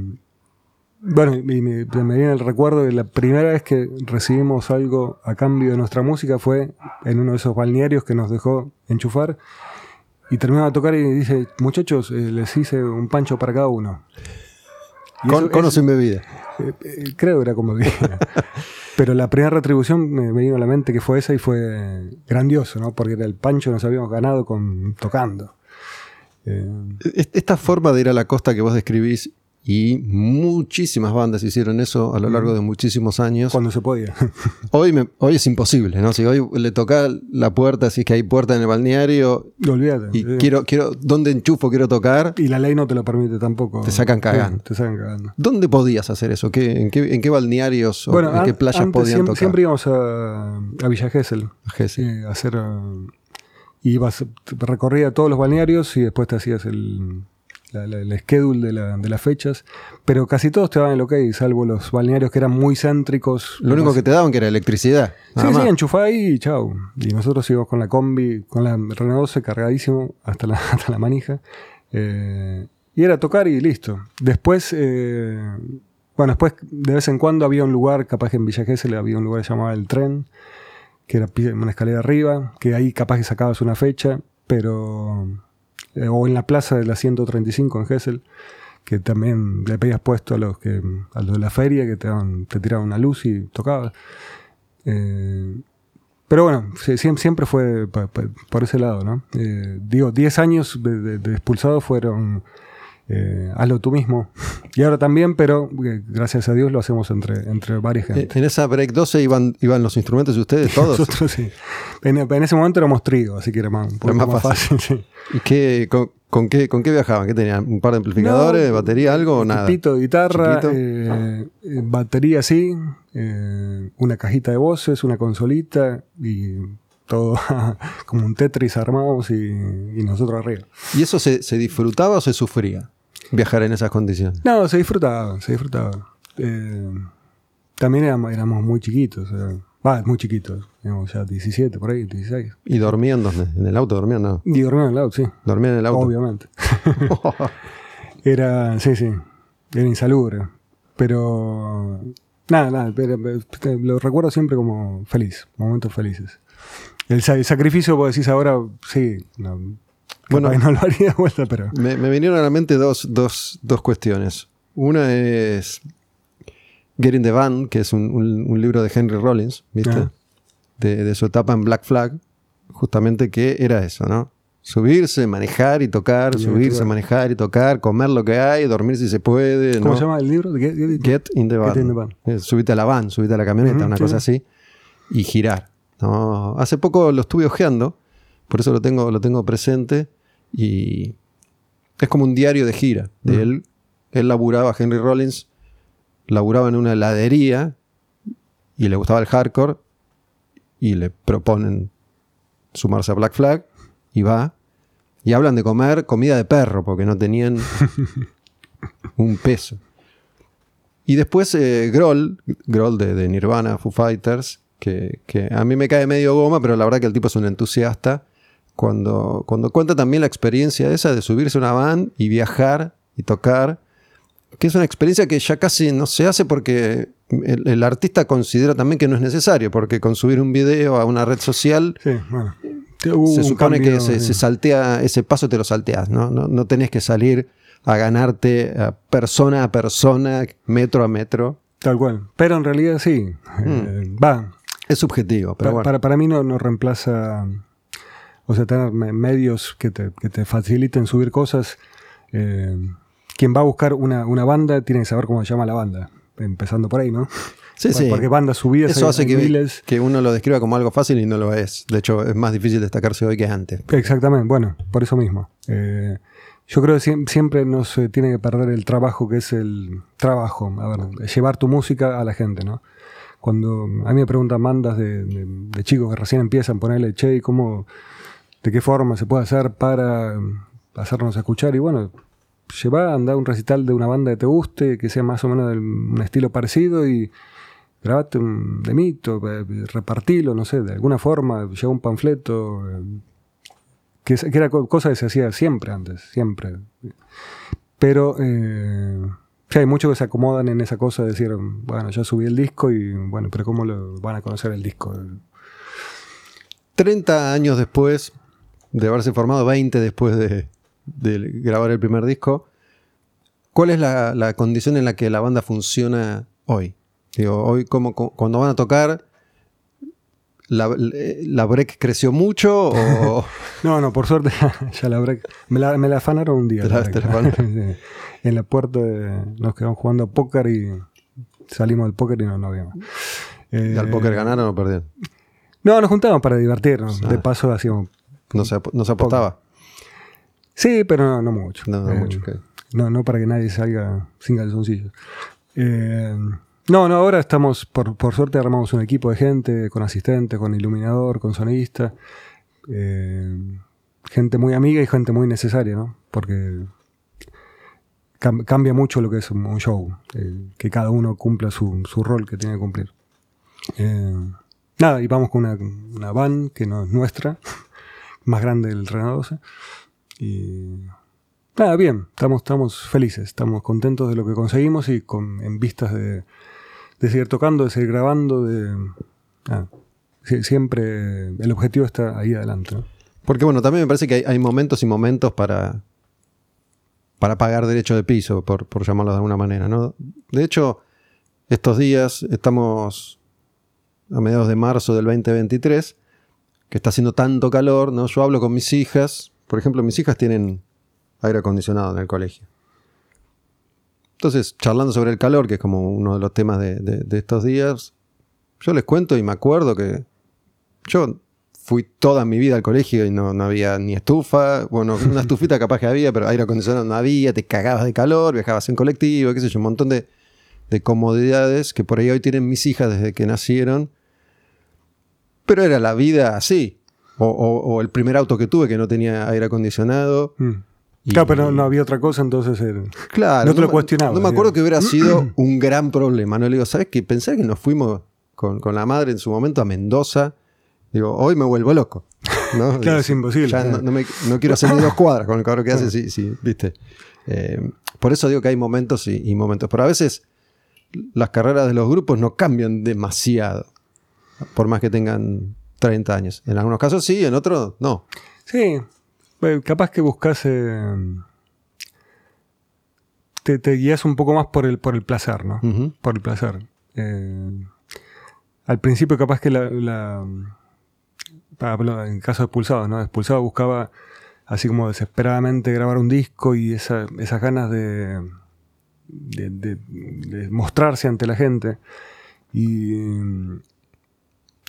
bueno, me, viene el recuerdo de la primera vez que recibimos algo a cambio de nuestra música fue en uno de esos balnearios que nos dejó enchufar. Y terminaba de tocar y dice, muchachos, eh, les hice un pancho para cada uno. Con, con o sin bebida. Eh, eh, creo que era como Pero la primera retribución me, vino a la mente que fue esa y fue grandioso, ¿no? Porque era el pancho nos habíamos ganado con tocando. Eh, esta forma de ir a la costa que vos describís y muchísimas bandas hicieron eso a lo largo de muchísimos años. Cuando se podía. hoy, me, hoy es imposible, ¿no? Si hoy le toca la puerta, si es que hay puerta en el balneario. Olvídate. Y quiero, quiero, ¿dónde enchufo quiero tocar? Y la ley no te lo permite tampoco. Te sacan cagando. te sacan cagando. ¿Dónde podías hacer eso? ¿Qué, en, qué, balnearios o en qué playas podían siempre, tocar? Siempre íbamos a, a Villa Gesell. A a hacer. Uh, ibas, recorría todos los balnearios y después te hacías el el schedule de, las fechas, pero casi todos te daban el ok, salvo los balnearios que eran muy céntricos. Lo único que te daban que era electricidad. Sí, sí, enchufá ahí y chau. Y nosotros íbamos con la combi, con la Renault 12 cargadísimo hasta la, hasta la manija. Eh, y era tocar y listo. Después, eh, bueno, después de vez en cuando había un lugar, capaz que en Villa Gesell había un lugar que llamaba El Tren, que era una escalera arriba, que ahí capaz que sacabas una fecha, pero eh, o en la plaza de la 135 en Gessel, que también le pedías puesto a los que a los de la feria que te, te tiraban una luz y tocabas. Eh, pero bueno, siempre fue por ese lado, ¿no? Eh, digo, 10 años de, expulsado fueron eh, hazlo tú mismo. Y ahora también, pero eh, gracias a Dios lo hacemos entre, entre varias gente. En esa Break 12 iban, iban los instrumentos de ustedes todos. Nosotros sí. En, en ese momento éramos trigo, así que era más, Era más más fácil. fácil. sí. ¿Y qué, con, con qué, con qué viajaban? ¿Qué tenían? ¿Un par de amplificadores, No, batería, algo o nada? De guitarra, eh, eh, batería sí, eh, una cajita de voces, una consolita y todo como un Tetris armamos y, y nosotros arriba. ¿Y eso se, se disfrutaba o se sufría? Viajar en esas condiciones. No, se disfrutaba, se disfrutaba. Eh, también éramos, éramos muy chiquitos, sea, va, muy chiquitos, éramos ya 17 por ahí, 16. ¿Y dormían dónde? ¿En el auto dormían? No. Y dormían en el auto, sí, ¿Dormían en el auto? obviamente. Era, sí, sí, era insalubre. Pero, nada, nada, pero- pero lo recuerdo siempre como feliz, momentos felices. El, el sacrificio, vos decís ahora, sí, no, Bueno. no lo haría de vuelta, pero... Me, me vinieron a la mente dos, dos, dos cuestiones. Una es Get in the Van, que es un, un- un libro de Henry Rollins, ¿viste? Ah. De, de su etapa en Black Flag, justamente que era eso, ¿no? Subirse, manejar y tocar, subirse, manejar y tocar, comer lo que hay, dormir si se puede. ¿Cómo ¿no? se llama el libro? Get- get- Get in the Van. Get in the van. Eh, subite a la van, subite a la camioneta, una sí, cosa así. Y girar. ¿no? Hace poco lo estuve ojeando, por eso lo tengo, lo tengo presente. Y es como un diario de gira. De Ujú. él, él laburaba, Henry Rollins, laburaba en una heladería y le gustaba el hardcore. Y le proponen sumarse a Black Flag y va. Y hablan de comer comida de perro porque no tenían un peso. Y después eh, Grohl, Grohl de, de Nirvana, Foo Fighters, que, que a mí me cae medio goma, pero la verdad que el tipo es un entusiasta. Cuando, cuando cuenta también la experiencia esa de subirse a una van y viajar y tocar, que es una experiencia que ya casi no se hace porque el, el artista considera también que no es necesario, porque con subir un video a una red social Sí, bueno. Hubo se supone cambio, que se, se saltea, ese paso te lo salteas, ¿no? No, no tenés que salir a ganarte persona a persona, metro a metro. Tal cual. Pero en realidad sí. Eh, va. Es subjetivo, pero Pa- bueno. para, para mí no, no reemplaza. O sea, tener me- medios que te, que te faciliten subir cosas. eh, quien va a buscar una, una banda tiene que saber cómo se llama la banda. Empezando por ahí, ¿no? sí, sí. Porque bandas subidas Eso hay- hace hay que, miles. que uno lo describa como algo fácil y no lo es. De hecho, es más difícil destacarse hoy que antes. Exactamente, bueno, por eso mismo. Eh, yo creo que siem- siempre no se tiene que perder el trabajo que es el trabajo, a ver, llevar tu música a la gente, ¿no? Cuando a mí me preguntan bandas de, de- de chicos que recién empiezan, ponerle, che, ¿y ¿cómo, de qué forma se puede hacer para mm, hacernos escuchar? Y bueno, lleva, anda un recital de una banda que te guste, que sea más o menos de un estilo parecido y grabate un demito, eh, repartilo, no sé, de alguna forma, lleva un panfleto, eh, que, era co- cosa que se hacía siempre antes, siempre. Pero eh, hay muchos que se acomodan en esa cosa de decir, bueno, ya subí el disco y bueno, pero ¿cómo lo van a conocer el disco? 30 años después de haberse formado, 20 después de, de grabar el primer disco, ¿cuál es la, la condición en la que la banda funciona hoy? Digo, hoy como, cuando van a tocar, ¿la, la break creció mucho o No, no, por suerte ya la break. Me la, me la afanaron un día. La- afanaron. En la puerta de- nos quedamos jugando póker y salimos del póker y no nos vimos. Eh, al póker ganaron o perdieron? No, nos juntábamos para divertirnos. Ah. De paso hacíamos. No se, no se apostaba. Sí, pero no, no mucho. No, no Eh, mucho. No, no para que nadie salga sin calzoncillos. Eh, no, no, ahora estamos, por, por suerte armamos un equipo de gente, con asistente, con iluminador, con sonidista. eh, gente muy amiga y gente muy necesaria, ¿no? Porque cam- cambia mucho lo que es un, un show. eh, que cada uno cumpla su, su rol que tiene que cumplir. Eh, nada, y vamos con una, una van que no es nuestra, más grande del Renault 12. Y Nada, bien, estamos, estamos felices, estamos contentos de lo que conseguimos y con, en vistas de, de seguir tocando, de seguir grabando, de... siempre el objetivo está ahí adelante. Porque bueno, también me parece que hay, hay momentos y momentos para, para pagar derecho de piso, por, por llamarlo de alguna manera. ¿no? De hecho, estos días estamos a mediados de marzo del 2023, que está haciendo tanto calor, ¿no? Yo hablo con mis hijas, por ejemplo, mis hijas tienen aire acondicionado en el colegio. Entonces, charlando sobre el calor, que es como uno de los temas de, de- de estos días, yo les cuento y me acuerdo que yo fui toda mi vida al colegio y no, no había ni estufa, bueno, una estufita capaz que había, pero aire acondicionado no había, te cagabas de calor, viajabas en colectivo, qué sé yo, un montón de, de comodidades que por ahí hoy tienen mis hijas desde que nacieron. Pero era la vida así. O, o- o el primer auto que tuve que no tenía aire acondicionado. Mm. Y- Claro, pero no había otra cosa, entonces. era- Claro. No te lo cuestionaba, No me acuerdo digamos. que hubiera sido un gran problema. No le digo, ¿sabes qué? Pensé que nos fuimos con, con la madre en su momento a Mendoza. Digo, hoy me vuelvo loco. ¿no? Claro, es imposible, Ya claro. no, no me- no quiero hacer ni dos cuadras con el cabrón que hace, sí, sí, viste. Eh, por eso digo que hay momentos y, y momentos. Pero a veces las carreras de los grupos no cambian demasiado. Por más que tengan 30 años. En algunos casos sí, en otros no. Sí, eh, capaz que buscas. eh, te, te guías un poco más por el, por el placer, ¿no? Por el placer. Eh, al principio, capaz que la. la ah, en caso de expulsado, ¿no? Expulsado buscaba así como desesperadamente grabar un disco y esa- esas ganas de, de, de- de mostrarse ante la gente. Y,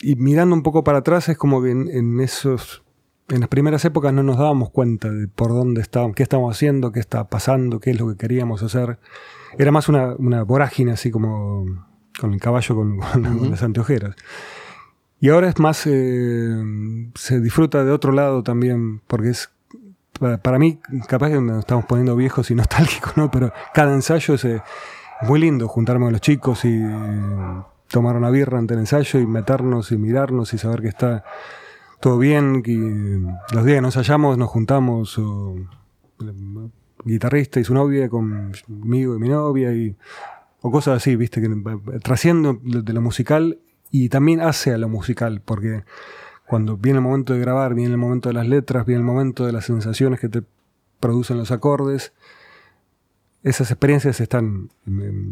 y mirando un poco para atrás es como que en, en esos en las primeras épocas no nos dábamos cuenta de por dónde estábamos, qué estábamos haciendo, qué estaba pasando, qué es lo que queríamos hacer. Era más una, una vorágine así como con el caballo con, con- con las anteojeras. Y ahora es más, eh, se disfruta de otro lado también, porque es, para, para mí, capaz que nos estamos poniendo viejos y nostálgicos, ¿no? Pero cada ensayo es eh, muy lindo, juntarme con los chicos y tomar una birra ante el ensayo y meternos y mirarnos y saber que está todo bien, que los días que nos hallamos nos juntamos, o, el guitarrista y su novia conmigo y mi novia, y, o cosas así, viste, que trasciendo de lo musical y también hace a lo musical, porque cuando viene el momento de grabar, viene el momento de las letras, viene el momento de las sensaciones que te producen los acordes, esas experiencias están,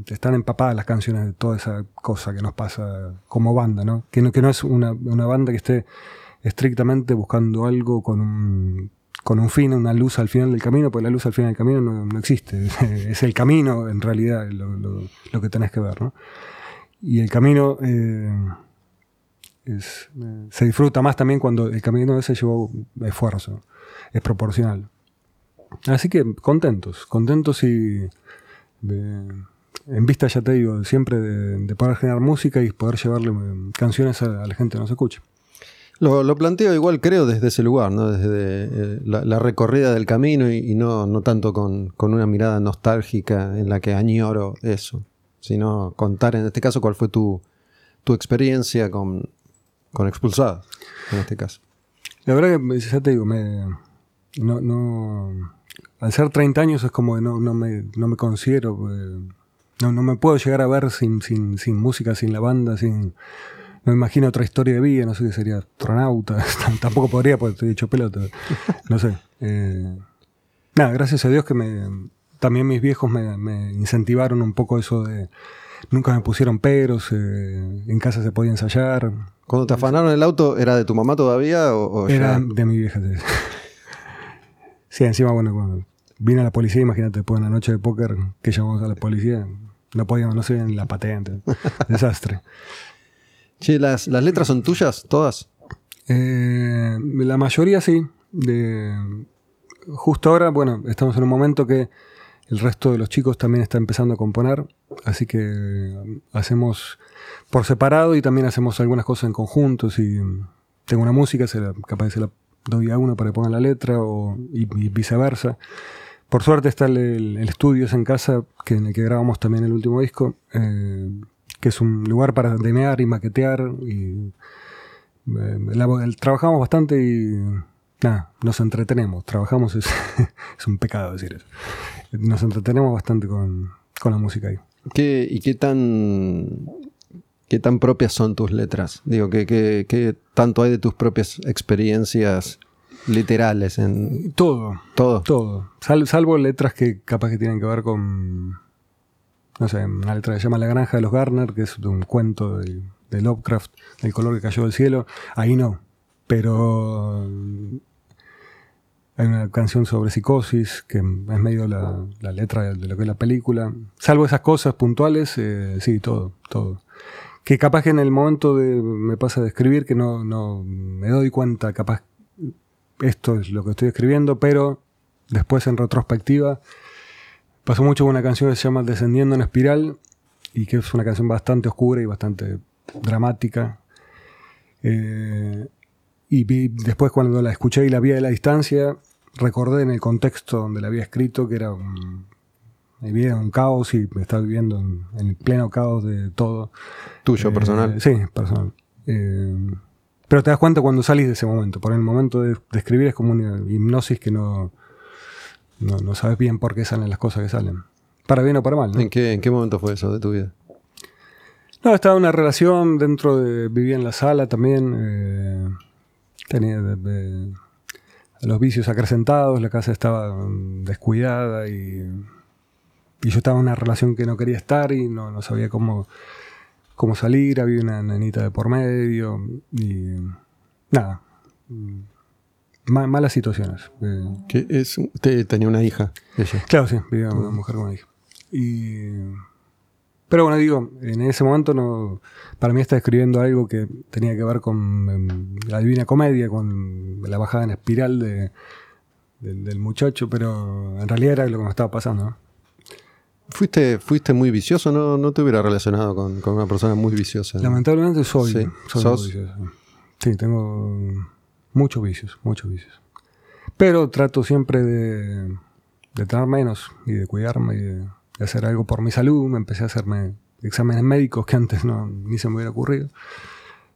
están empapadas las canciones de toda esa cosa que nos pasa como banda, ¿no? Que no, que no es una, una banda que esté estrictamente buscando algo con un, con un fin, una luz al final del camino, porque la luz al final del camino no, no existe. Es el camino, en realidad, lo, lo- lo que tenés que ver, ¿no? Y el camino eh, es, eh, se disfruta más también cuando el camino ese llevó esfuerzo, es proporcional. Así que contentos, contentos y de- en vista, ya te digo, siempre de, de poder generar música y poder llevarle eh, canciones a, a la gente que nos escucha. Lo, lo planteo igual, creo, desde ese lugar, ¿no? Desde eh, la, la recorrida del camino y, y no, no tanto con, con una mirada nostálgica en la que añoro eso, sino contar en este caso cuál fue tu, tu experiencia con, con Expulsados, en este caso. La verdad que ya te digo, me, no, no, al ser 30 años es como que no, no, me, no me considero, eh, no, no me puedo llegar a ver sin, sin, sin música, sin la banda, sin... No me imagino otra historia de vida, no sé qué sería astronauta, tampoco podría porque estoy hecho pelota, no sé. eh, nada, gracias a Dios que me, también mis viejos me, me incentivaron un poco eso de... Nunca me pusieron peros, eh, en casa se podía ensayar, Cuando te afanaron el auto, ¿era de tu mamá todavía o, o Era ya? de mi vieja. Sí. Encima, bueno, cuando vino la policía, imagínate, después de una noche de póker que llamamos a la policía, no podíamos, no sé, en la patente. Desastre. Che, ¿las, ¿las letras son tuyas todas? Eh, la mayoría sí. De, justo ahora, bueno, estamos en un momento que el resto de los chicos también está empezando a componer, así que hacemos por separado y también hacemos algunas cosas en conjunto. Si tengo una música, se la, capaz se la doy a uno para que ponga la letra o, y, viceversa. Por suerte está el, el- estudio ese en casa, que en el que grabamos también el último disco, eh, que es un lugar para demear y maquetear y eh, trabajamos bastante y nada, nos entretenemos. Trabajamos es, es un pecado decir eso. Nos entretenemos bastante con, con la música ahí. ¿Qué, ¿Y qué tan, qué tan propias son tus letras? Digo, ¿qué, qué, qué tanto hay de tus propias experiencias literales en Todo, todo? todo. Sal- salvo letras que capaz que tienen que ver con, no sé, una letra que se llama La granja de los Garner, que es un cuento de, de Lovecraft, del color que cayó del cielo. Ahí no. Pero Hay una canción sobre psicosis, que es medio la, la letra de lo que es la película. Salvo esas cosas puntuales, eh, sí, todo, todo. Que capaz que en el momento me pasa de escribir que no, no me doy cuenta, capaz esto es lo que estoy escribiendo, pero después en retrospectiva pasó mucho con una canción que se llama Descendiendo en Espiral y que es una canción bastante oscura y bastante dramática. Eh, y vi- después cuando la escuché y la vi a la distancia, recordé en el contexto donde la había escrito que era un, vivía en un caos y estaba viviendo en, en pleno caos de todo. Tuyo, Eh, personal. Sí, personal. Eh, pero te das cuenta cuando salís de ese momento. Por el momento de, de escribir es como una hipnosis que no, no, no sabes bien por qué salen las cosas que salen. Para bien o para mal. ¿no? ¿En, qué, ¿En qué momento fue eso de tu vida? No, estaba en una relación dentro de. Vivía en la sala también. eh, tenía de- de- los vicios acrecentados, la casa estaba descuidada y, y yo estaba en una relación que no quería estar y no, no sabía cómo, cómo salir. Había una nenita de por medio y. Nada. mm, ma- malas situaciones. eh, Que es, usted tenía una hija, ella. Claro, sí, vivía una mujer con una hija. Y, pero bueno, digo, en ese momento no, para mí está escribiendo algo que tenía que ver con em, la divina comedia, con la bajada en espiral de, del, del muchacho, pero en realidad era lo que me estaba pasando. ¿no? ¿Fuiste, fuiste muy vicioso? ¿No, no te hubiera relacionado con, con una persona muy viciosa? Lamentablemente soy, Sí. soy ¿Sos? muy vicioso. Sí, tengo muchos vicios, muchos vicios. Pero trato siempre de, de tener menos y de cuidarme y de, de hacer algo por mi salud. Me empecé a hacerme exámenes médicos que antes no, ni se me hubiera ocurrido.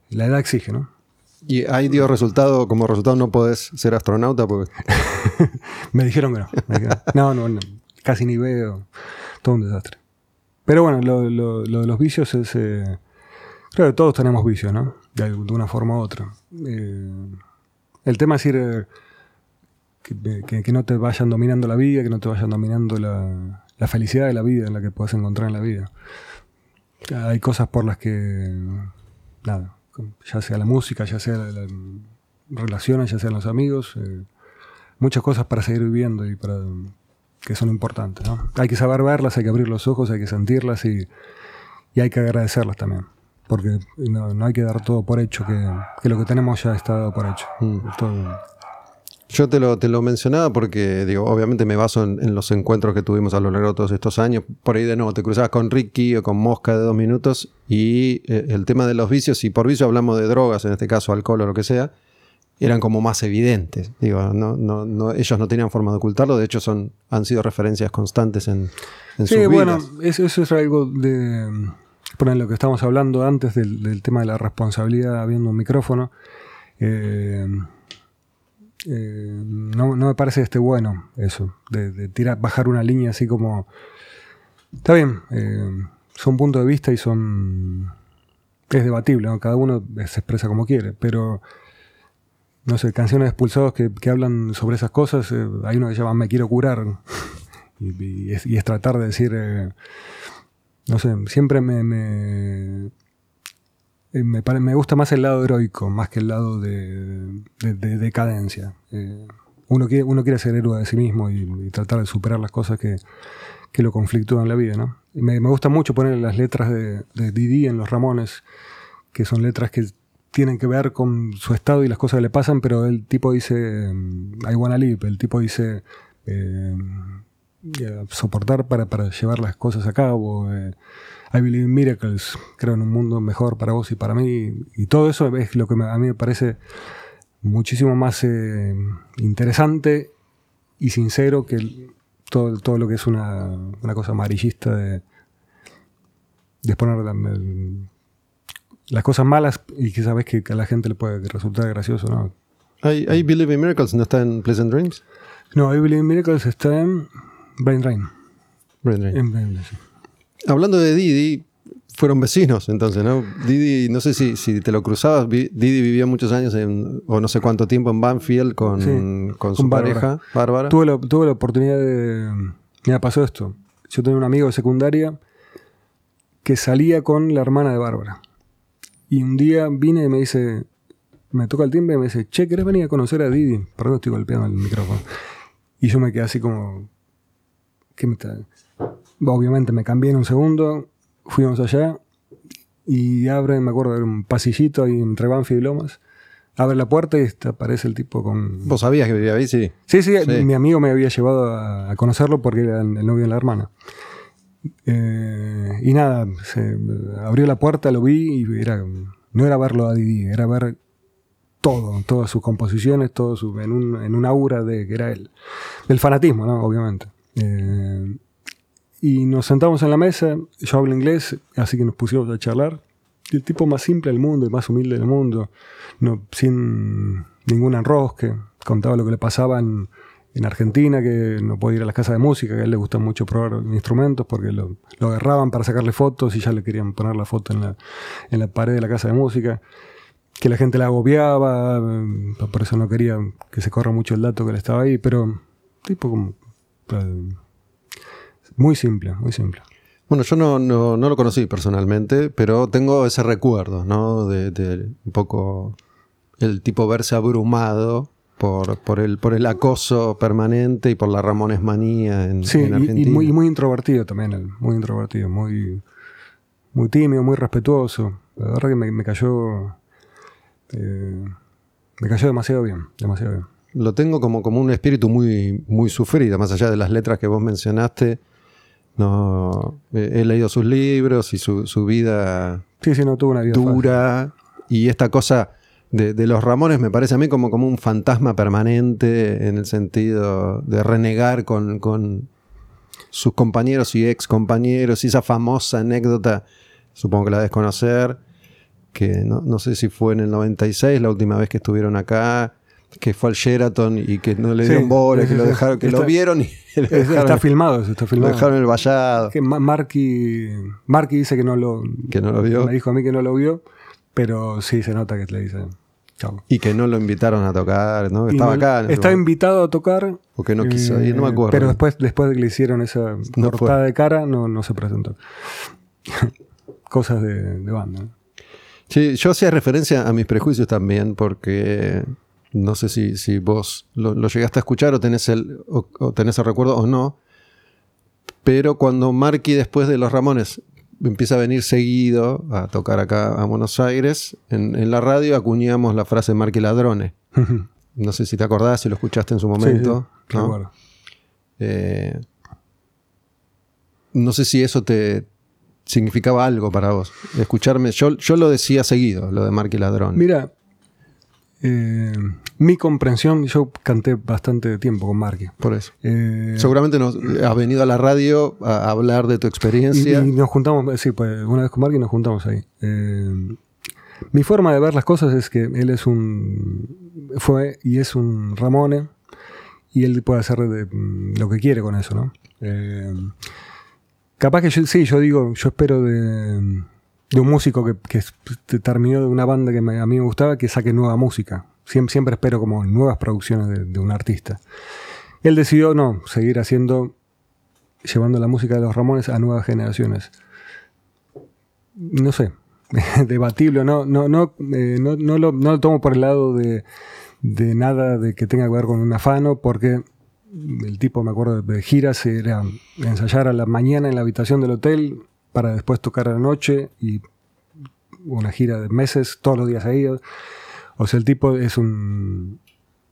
La edad exige, ¿no? Y ahí dio resultado, como resultado no podés ser astronauta porque Me dijeron que no. Me dijeron, no, no, no, casi ni veo. Todo un desastre. Pero bueno, lo, de los vicios es... eh, creo que todos tenemos vicios, ¿no? De, de una forma u otra. Eh, el tema es ir... eh, que, que- no te vayan dominando la vida, que no te vayan dominando la, la felicidad de la vida en la que puedes encontrar en la vida. Hay cosas por las que... Nada, ya sea la música, ya sea la- la- relaciones, ya sean los amigos... eh, muchas cosas para seguir viviendo y para que son importantes. ¿no? Hay que saber verlas, hay que abrir los ojos, hay que sentirlas y, y hay que agradecerlas también. Porque no, no hay que dar todo por hecho, que, que lo que tenemos ya está dado por hecho. Mm. Todo- Yo te lo, te lo mencionaba porque, digo, obviamente me baso en, en los encuentros que tuvimos a lo largo de todos estos años. Por ahí de nuevo, te cruzabas con Ricky o con Mosca de dos minutos y eh, el tema de los vicios, y por vicio hablamos de drogas, en este caso alcohol o lo que sea, eran como más evidentes. Digo, no, no, no, ellos no tenían forma de ocultarlo, de hecho son, han sido referencias constantes en, en Sí, sus bueno, vidas. eso, eso es algo de. Por lo que estábamos hablando antes del, del tema de la responsabilidad habiendo un micrófono. eh, eh, no, no me parece este bueno eso, de, de tirar, bajar una línea así como. Está bien, eh, son puntos de vista y son. Es debatible, ¿no? cada uno se expresa como quiere, pero. No sé, canciones de expulsados que, que hablan sobre esas cosas. eh, hay uno que se llama Me quiero curar. Y, es, tratar de decir, eh, no sé, siempre me, me, eh, me, gusta más el lado heroico, más que el lado de, de- de decadencia. Uno, quiere, uno quiere ser héroe de sí mismo y, tratar de superar las cosas que, que lo conflictúan en la vida. ¿no? Me gusta mucho poner las letras de, de Didi en Los Ramones, que son letras que tienen que ver con su estado y las cosas que le pasan, pero el tipo dice, mm, I wanna live, el tipo dice... eh, eh, soportar para, para llevar las cosas a cabo. eh, I believe in miracles, creo en un mundo mejor para vos y para mí. Y todo eso es lo que a mí me parece muchísimo más interesante y sincero que todo, todo lo que es una, una cosa amarillista de, de poner la- el- las cosas malas y que sabes que a la gente le puede resultar gracioso. ¿no? I, I Believe in Miracles no está en Pleasant Dreams. No, I believe in miracles está en Brain Drain. Brain Drain. En Brain Drain, sí. Hablando de Didi, fueron vecinos entonces, ¿no? Didi, no sé si, si te lo cruzabas, Didi vivía muchos años en, o no sé cuánto tiempo en Banfield con, Sí, con su con Bárbara. pareja, Bárbara. Tuve la, tuve la oportunidad de. Mira, pasó esto. Yo tenía un amigo de secundaria que salía con la hermana de Bárbara. Y un día vine y me dice: me toca el timbre y me dice, che, ¿querés venir a conocer a Didi? Perdón, estoy golpeando el micrófono. Y yo me quedé así como, ¿qué me está? Obviamente me cambié en un segundo, fuimos allá y abre, me acuerdo, era un pasillito ahí entre Banfield y Lomas. Abre la puerta y está- aparece el tipo con... ¿Vos sabías que vivía ahí? Sí. Sí, sí, Sí. mi amigo me había llevado a conocerlo porque era el novio de la hermana. Eh, y nada, se abrió la puerta, lo vi y era, no era verlo a Didi, era ver todo, todas sus composiciones, todo su, en, un, en un aura de que era él. Del fanatismo, ¿no? Obviamente. Eh, y nos sentamos en la mesa, yo hablo inglés, así que nos pusimos a charlar. El tipo más simple del mundo, el más humilde del mundo, no, sin ningún enrosque, contaba lo que le pasaba en, en Argentina, que no podía ir a las casas de música, que a él le gusta mucho probar instrumentos porque lo, agarraban para sacarle fotos y ya le querían poner la foto en la, en la pared de la casa de música, que la gente la agobiaba, eh, por eso no quería que se corra mucho el dato que él estaba ahí, pero tipo como... eh, muy simple, muy simple. Bueno, yo no, no, no lo conocí personalmente, pero tengo ese recuerdo, ¿no? De un poco el tipo verse abrumado por, por, el, por el acoso permanente y por la Ramones manía en, Sí, en Argentina. y, muy, y muy introvertido también, él, muy introvertido, muy, muy tímido, muy respetuoso. La verdad que me, me cayó. eh, me cayó demasiado bien, demasiado bien. Lo tengo como, como un espíritu muy, muy sufrido, más allá de las letras que vos mencionaste. No, eh, he leído sus libros y su, su vida Sí, sí, no tuvo una vida fácil. dura. Y esta cosa de, de los Ramones me parece a mí como, como un fantasma permanente en el sentido de renegar con, con sus compañeros y ex compañeros. Y esa famosa anécdota, supongo que la debes conocer, que no, no sé si fue en el 96, la última vez que estuvieron acá, que fue al Sheraton y que no le Sí, dieron bola, sí, que, lo, dejaron, que Está- lo vieron y lo dejaron, está filmado, eso está lo filmado. dejaron en el vallado, Que Ma- Marky, Marky dice que no lo. que no lo vio. Me dijo a mí que no lo vio, pero sí se nota que le dice. Chao. Y que no lo invitaron a tocar, ¿no? Estaba no- acá. Estaba invitado a tocar. eh, O que no quiso ir, no me acuerdo. Pero después, después de que le hicieron esa No cortada fue. de cara, no, no se presentó. Cosas de, de banda. ¿no? Sí, yo hacía referencia a mis prejuicios también, porque no sé si, si vos lo, lo llegaste a escuchar o tenés, el, o, o tenés el recuerdo o no. Pero cuando Marky, después de los Ramones, empieza a venir seguido a tocar acá a Buenos Aires, en, en la radio acuñamos la frase Marky Ladrone. No sé si te acordás, si lo escuchaste en su momento. Sí, sí, ¿no? recuerdo. Eh, no sé si eso te significaba algo para vos. Escucharme, yo, yo lo decía seguido, lo de Marky Ladrón. Mira, eh, mi comprensión, yo canté bastante tiempo con Marky. Por eso. Eh, Seguramente nos, has venido a la radio a hablar de tu experiencia. y nos juntamos, sí, pues una vez con Marky nos juntamos ahí. Eh, mi forma de ver las cosas es que él es un. fue y es un Ramone y él puede hacer de- mm, lo que quiere con eso, ¿no? Eh, capaz que yo, sí, yo digo, yo espero de, de un músico que, que terminó de una banda que me- a mí me gustaba que saque nueva música. Siempre, espero como nuevas producciones de, un artista. Él decidió no, seguir haciendo, llevando la música de los Ramones a nuevas generaciones. No sé, debatible, no, no, eh, no, no lo, no lo tomo por el lado de, de nada de que tenga que ver con un afano, porque el tipo, me acuerdo de giras, era ensayar a la mañana en la habitación del hotel para después tocar a la noche y una gira de meses, todos los días seguidos. O sea, el tipo es un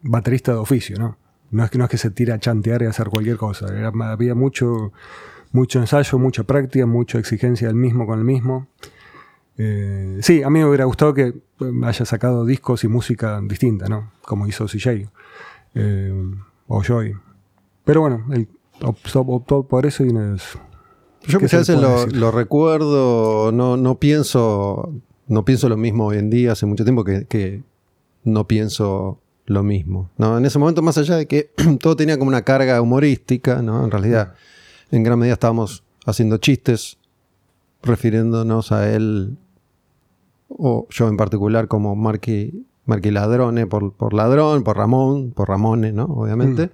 baterista de oficio, ¿no? No es que, no es que se tira a chantear y a hacer cualquier cosa. Era- había mucho, mucho ensayo, mucha práctica, mucha exigencia del mismo con el mismo. Eh, sí, a mí me hubiera gustado que haya sacado discos y música distinta, ¿no? Como hizo CJ eh, o Joy. Pero bueno, él optó, por eso y no es. Yo ¿qué muchas veces lo, recuerdo, no, no pienso, no pienso lo mismo hoy en día, hace mucho tiempo que, que no pienso lo mismo. ¿no? En ese momento, más allá de que todo tenía como una carga humorística, ¿no? En realidad, en gran medida estábamos haciendo chistes, refiriéndonos a él, o yo en particular, como Marky, Marky Ladrone, por, por ladrón, por Ramón, por Ramone, ¿no? Obviamente.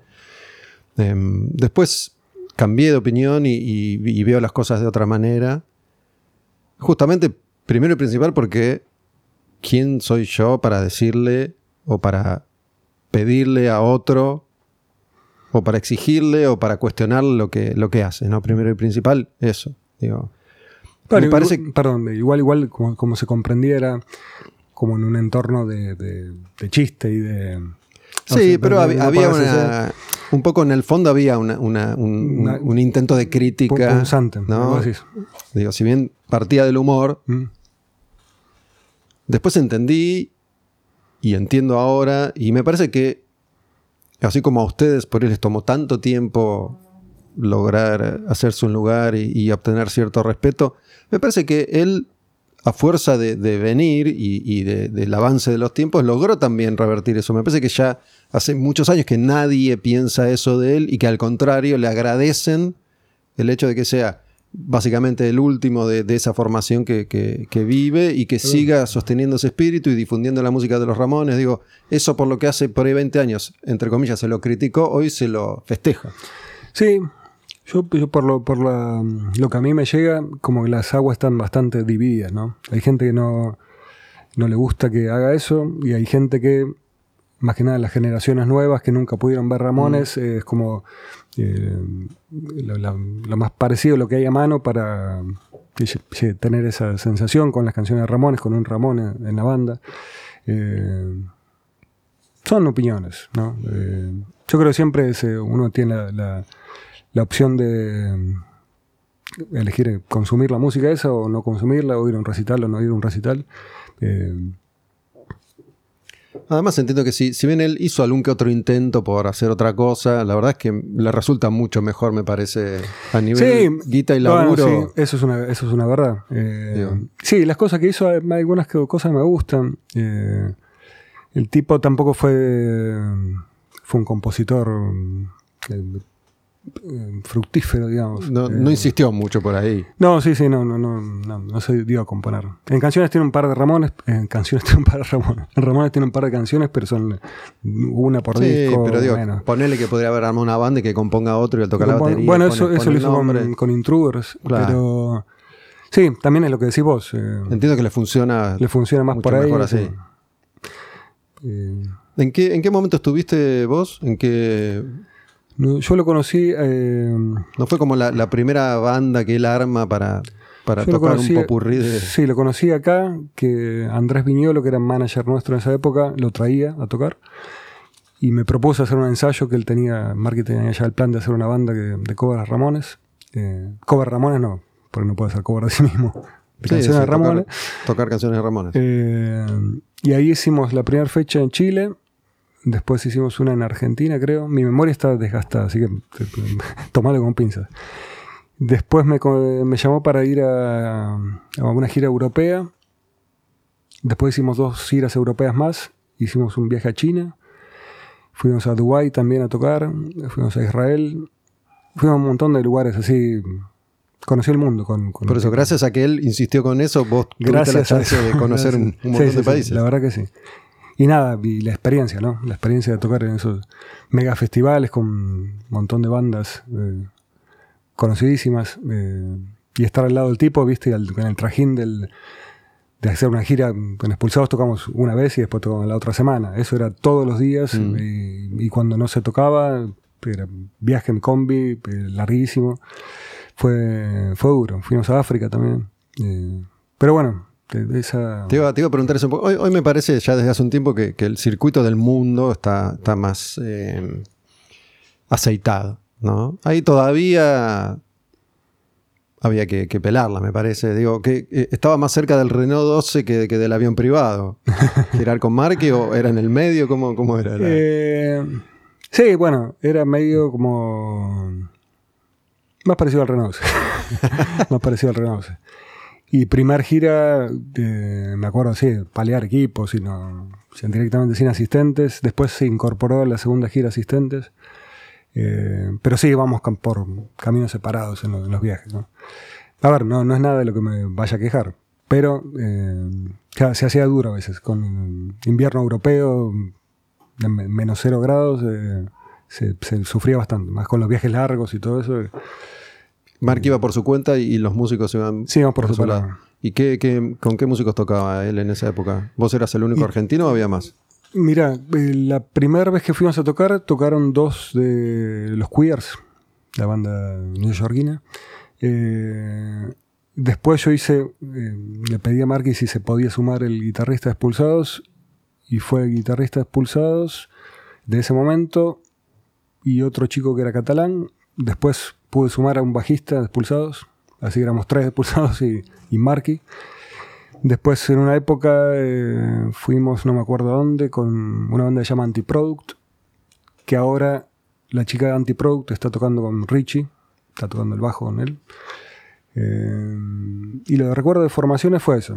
Em, después cambié de opinión y, y- y veo las cosas de otra manera. Justamente, primero y principal, porque ¿quién soy yo para decirle o para pedirle a otro o para exigirle o para cuestionar lo que, lo que hace? ¿no? Primero y principal, eso. Digo, me parece igual- perdón, igual, igual, como, como se comprendía, era como en un entorno de, de- de chiste y de. No Sí, pero había, no una, un poco en el fondo había una- una- un, un- Una- un intento de crítica. punzante, ¿no? Digo, si bien partía del humor, Mm. después entendí y entiendo ahora, y me parece que, así como a ustedes, por él les tomó tanto tiempo lograr hacerse un lugar y, y obtener cierto respeto, me parece que él, a fuerza de, de venir y, y de- del avance de los tiempos, logró también revertir eso. Me parece que ya hace muchos años que nadie piensa eso de él y que al contrario le agradecen el hecho de que sea básicamente el último de, de esa formación que, que- que vive y que siga sosteniendo ese espíritu y difundiendo la música de los Ramones. Digo, eso por lo que hace por ahí 20 años, entre comillas, se lo criticó, hoy se lo festeja. Sí, yo, yo por, lo, por la- lo que a mí me llega, como que las aguas están bastante divididas, ¿no? Hay gente que no, no le gusta que haga eso y hay gente que, más que nada las generaciones nuevas que nunca pudieron ver Ramones, eh, es como eh, lo, la- lo más parecido a lo que hay a mano para tener esa sensación con las canciones de Ramones, con un Ramón en, en la banda. Eh, son opiniones, ¿no? Eh, yo creo que siempre es, uno tiene la, la- la opción de mm, elegir consumir la música esa o no consumirla, o ir a un recital o no ir a un recital. Eh, Además entiendo que si, si bien él hizo algún que otro intento por hacer otra cosa, la verdad es que le resulta mucho mejor, me parece, a nivel Sí, guita y bueno, laburo. sí, eso, es una, eso es una verdad. Eh, sí, las cosas que hizo, hay algunas que- cosas me gustan. Eh, el tipo tampoco fue, fue un compositor eh, fructífero, digamos. No, Eh, insistió mucho por ahí. No, sí, sí, no, no, no, no, no se dio a componer. En canciones tiene un par de Ramones, en canciones tiene un par de Ramones. En Ramones tiene un par de canciones, pero son una por Sí, disco. pero digo, menos. ponele que podría haber armado una banda y que componga otro y él toca la batería. Bueno, pone- eso, lo hizo con, con Intruders, Claro. pero sí, también es lo que decís vos. eh, Entiendo que le funciona. le funciona más mucho por ahí. mejor así. Eh, ¿En qué, ¿En qué momento estuviste vos? ¿En qué no, yo lo conocí. eh, ¿No fue como la, la primera banda que él arma para, para tocar conocí- un popurrí de. Sí, lo conocí acá, que Andrés Viñolo, que era manager nuestro en esa época, lo traía a tocar. Y me propuso hacer un ensayo que él tenía, Marky tenía ya el plan de hacer una banda que- de covers Ramones. Eh, cover Ramones no, porque no puede hacer cover de sí mismo. De Sí, canciones sí, de Ramones. Tocar, tocar canciones de Ramones. Eh, y ahí hicimos la primera fecha en Chile. Después hicimos una en Argentina, creo. Mi memoria está desgastada, así que tomalo con pinzas. Después me, llamó para ir a, a una gira europea. Después hicimos dos giras europeas más. Hicimos un viaje a China. Fuimos a Dubái también a tocar. Fuimos a Israel. Fuimos a un montón de lugares así. Conocí el mundo con, con Por eso, gracias a que él insistió con eso, vos tuviste la Gracias chance de conocer un, montón Sí, de sí, sí, países. la verdad que sí. Y nada, y la experiencia, ¿no? La experiencia de tocar en esos mega festivales con un montón de bandas eh, conocidísimas eh, y estar al lado del tipo, viste, al- con el trajín del, de hacer una gira con expulsados tocamos una vez y después tocamos la otra semana. Eso era todos los días Mm. y, y cuando no se tocaba, era viaje en combi, eh, larguísimo. Fue, fue duro. Fuimos a África también. eh, pero bueno, esa... Te iba, te iba a preguntar eso un poco. Hoy, hoy me parece ya desde hace un tiempo que, que el circuito del mundo está, está más eh, aceitado. ¿no? Ahí todavía había que, que pelarla, me parece. Digo, que eh, estaba más cerca del Renault 12 que, que del avión privado. ¿Girar con Marque o era en el medio? ¿Cómo, cómo era? la- Eh, sí, bueno, era medio como. Más parecido al Renault. más parecido al Renault. Y primer gira, eh, me acuerdo, sí, palear equipos, y no, o sea, directamente sin asistentes. Después se incorporó a la segunda gira asistentes. Eh, pero sí, vamos por caminos separados en, lo- en los viajes. ¿no? A ver, no, no es nada de lo que me vaya a quejar. Pero eh, se hacía duro a veces. Con invierno europeo, menos cero grados, eh, se sufría bastante. Más con los viajes largos y todo eso. Mark iba por su cuenta y, los músicos iban Sí, por su lado. ¿Y qué, qué- con qué músicos tocaba él en esa época? ¿Vos eras el único Y- argentino o había más? Mira, eh, la primera vez que fuimos a tocar, tocaron dos de los Queers, la banda neoyorquina. Eh, después yo hice, eh, le pedí a Marky si se podía sumar el guitarrista de Expulsados, y fue el guitarrista de Expulsados de ese momento, y otro chico que era catalán. Después pude sumar a un bajista de Expulsados, así que éramos tres Expulsados y, y Marky. Después, en una época, eh, fuimos, no me acuerdo a dónde, con una banda que se llama Antiproduct, que ahora la chica de Antiproduct está tocando con Richie, está tocando el bajo con él. Eh, y lo que recuerdo de formaciones fue eso.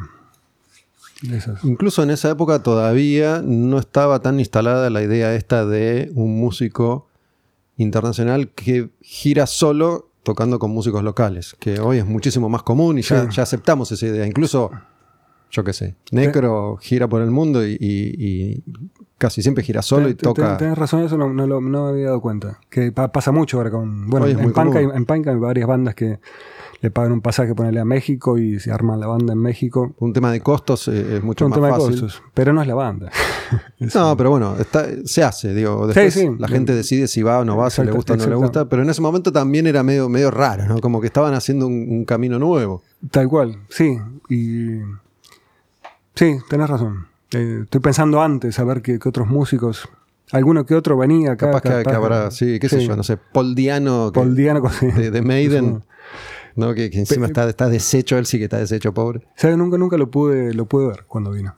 Incluso en esa época todavía no estaba tan instalada la idea esta de un músico internacional que gira solo tocando con músicos locales, que hoy es muchísimo más común y ya, Sí. ya aceptamos esa idea. Incluso, yo qué sé, Necro gira por el mundo y, y- y casi siempre gira solo y Ten- toca... Tenés razón, eso no, no, lo- no me había dado cuenta. Que pa- pasa mucho ahora con. Bueno, en hay, común. en Punk hay varias bandas que le pagan un pasaje, ponerle a México y se arman la banda en México. Un tema de costos eh, es mucho un más tema fácil. de costos. Pero no es la banda. Es- No, pero bueno, está- se hace, digo. Después sí. la gente decide si va o no va, si le gusta o no le gusta. Pero en ese momento también era medio, medio raro, ¿no? Como que estaban haciendo un, un camino nuevo. Tal cual, sí. Y. Sí, tenés razón. Eh, estoy pensando antes a ver qué, qué otros músicos. Alguno que otro venía acá. Capaz que, que habrá, sí, qué sé yo, no sé, Paul Diano Paul Diano de, de Maiden. ¿No? Que, que encima está, está deshecho, él sí que está deshecho, pobre. ¿Sabes? Nunca, nunca lo pude, lo pude ver cuando vino.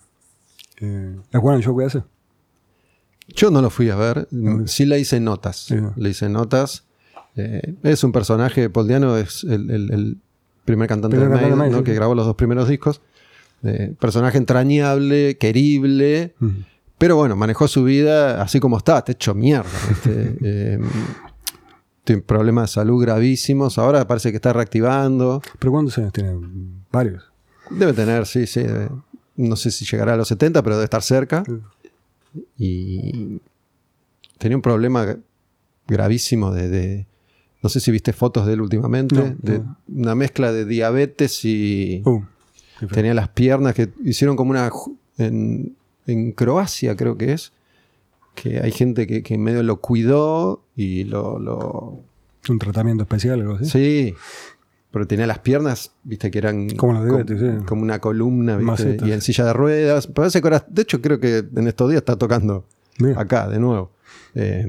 Eh, bueno el show que hace. Yo no lo fui a ver, sí le hice notas. Sí. Le hice notas. Eh, es un personaje, Paul Diano es el, el- el primer cantante Primer de Maiden, ¿no? sí, que grabó los dos primeros discos. Eh, personaje entrañable, querible, pero bueno, manejó su vida así como está, te hecho mierda. Eh, tiene problemas de salud gravísimos, ahora parece que está reactivando. ¿Pero cuántos años tiene? Varios. Debe tener, sí, sí. debe- no sé si llegará a los 70, pero debe estar cerca. Sí. Y tenía un problema gravísimo de, de- No sé si viste fotos de él últimamente. No, de no. Una mezcla de diabetes y. Uh, tenía las piernas que hicieron como una. en Croacia, creo que es. Que hay gente que, que medio lo cuidó y lo- lo Un tratamiento especial, algo así. Sí, pero tenía las piernas, viste, que eran Como diabetes, sí. como una columna, viste, y en silla de ruedas. Parece que ahora, de hecho, creo que en estos días está tocando acá de nuevo. Eh,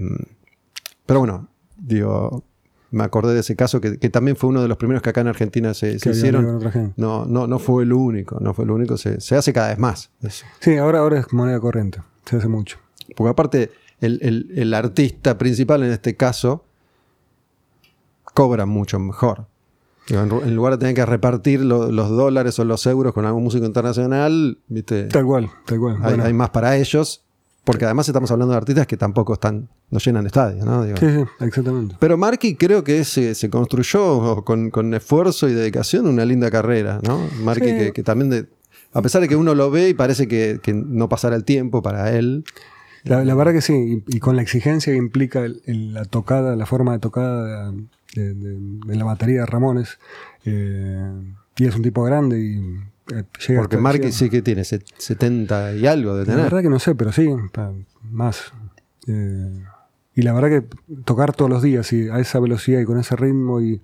pero bueno, digo, me acordé de ese caso que, que también fue uno de los primeros que acá en Argentina se, se hicieron. No, no, no fue el único, no fue el único, se, se hace cada vez más. eso. Sí, ahora, ahora es moneda corriente. Se hace mucho. Porque aparte, el, el- el artista principal en este caso cobra mucho mejor. En, lugar de tener que repartir lo- los dólares o los euros con algún músico internacional, ¿viste? Tal cual, tal cual. hay, Bueno, hay más para ellos. Porque además estamos hablando de artistas que tampoco están, no llenan estadios, ¿no? Digo, Sí, sí, exactamente. Pero Marky creo que se, se construyó con, con esfuerzo y dedicación una linda carrera, ¿no? Marky Sí. que, que también, de- a pesar de que uno lo ve y parece que, que no pasará el tiempo para él, La, la verdad que sí, y, y con la exigencia que implica el- el- la tocada, la forma de tocada de, de- de la batería de Ramones, eh, y es un tipo grande y eh, llega porque llega- sí que tiene set- 70 y algo de La tener. verdad que no sé, pero sí, más. Eh, y la verdad que tocar todos los días y a esa velocidad y con ese ritmo y,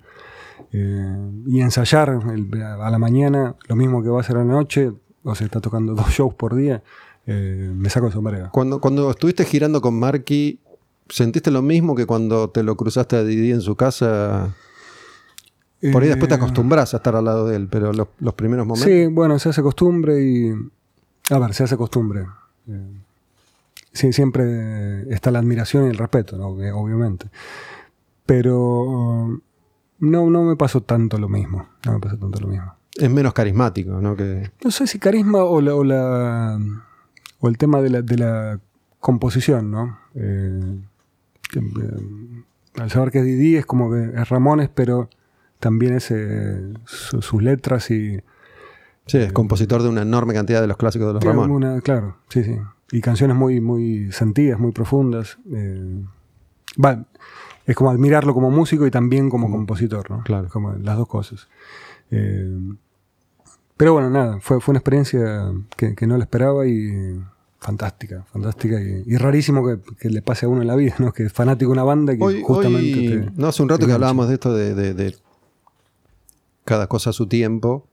eh, y ensayar el- a la mañana lo mismo que va a hacer a la noche, o sea, está tocando dos shows por día, eh, me saco el sombrero. Cuando, cuando estuviste girando con Marky, ¿sentiste lo mismo que cuando te lo cruzaste a Didi en su casa? Por ahí después te Eh, acostumbras a estar al lado de él, pero los, los primeros momentos. Sí, bueno, se hace costumbre y. A ver, se hace costumbre. Eh, sí, siempre está la admiración y el respeto, obviamente. Pero no, no me pasó tanto lo mismo. No me pasó tanto lo mismo. Es menos carismático, ¿no? Que, No sé si carisma o la, o, la- o el tema de la, de la composición, ¿no? Eh, que, eh, al saber que es Didi es como que es Ramones, pero también es eh, su- sus letras y sí, es compositor de una enorme cantidad de los clásicos de los Ramones. una- claro, sí, sí. Y canciones muy, muy sentidas, muy profundas. Va, es como admirarlo como músico y también como compositor, ¿no? Claro. Como las dos cosas. Eh, pero bueno, nada, fue, fue una experiencia que, que no la esperaba y fantástica, fantástica y, y rarísimo que, que le pase a uno en la vida, ¿no? Que es fanático de una banda que Hoy, justamente hoy- te- no hace un rato que hablábamos de esto de, de- de cada cosa a su tiempo.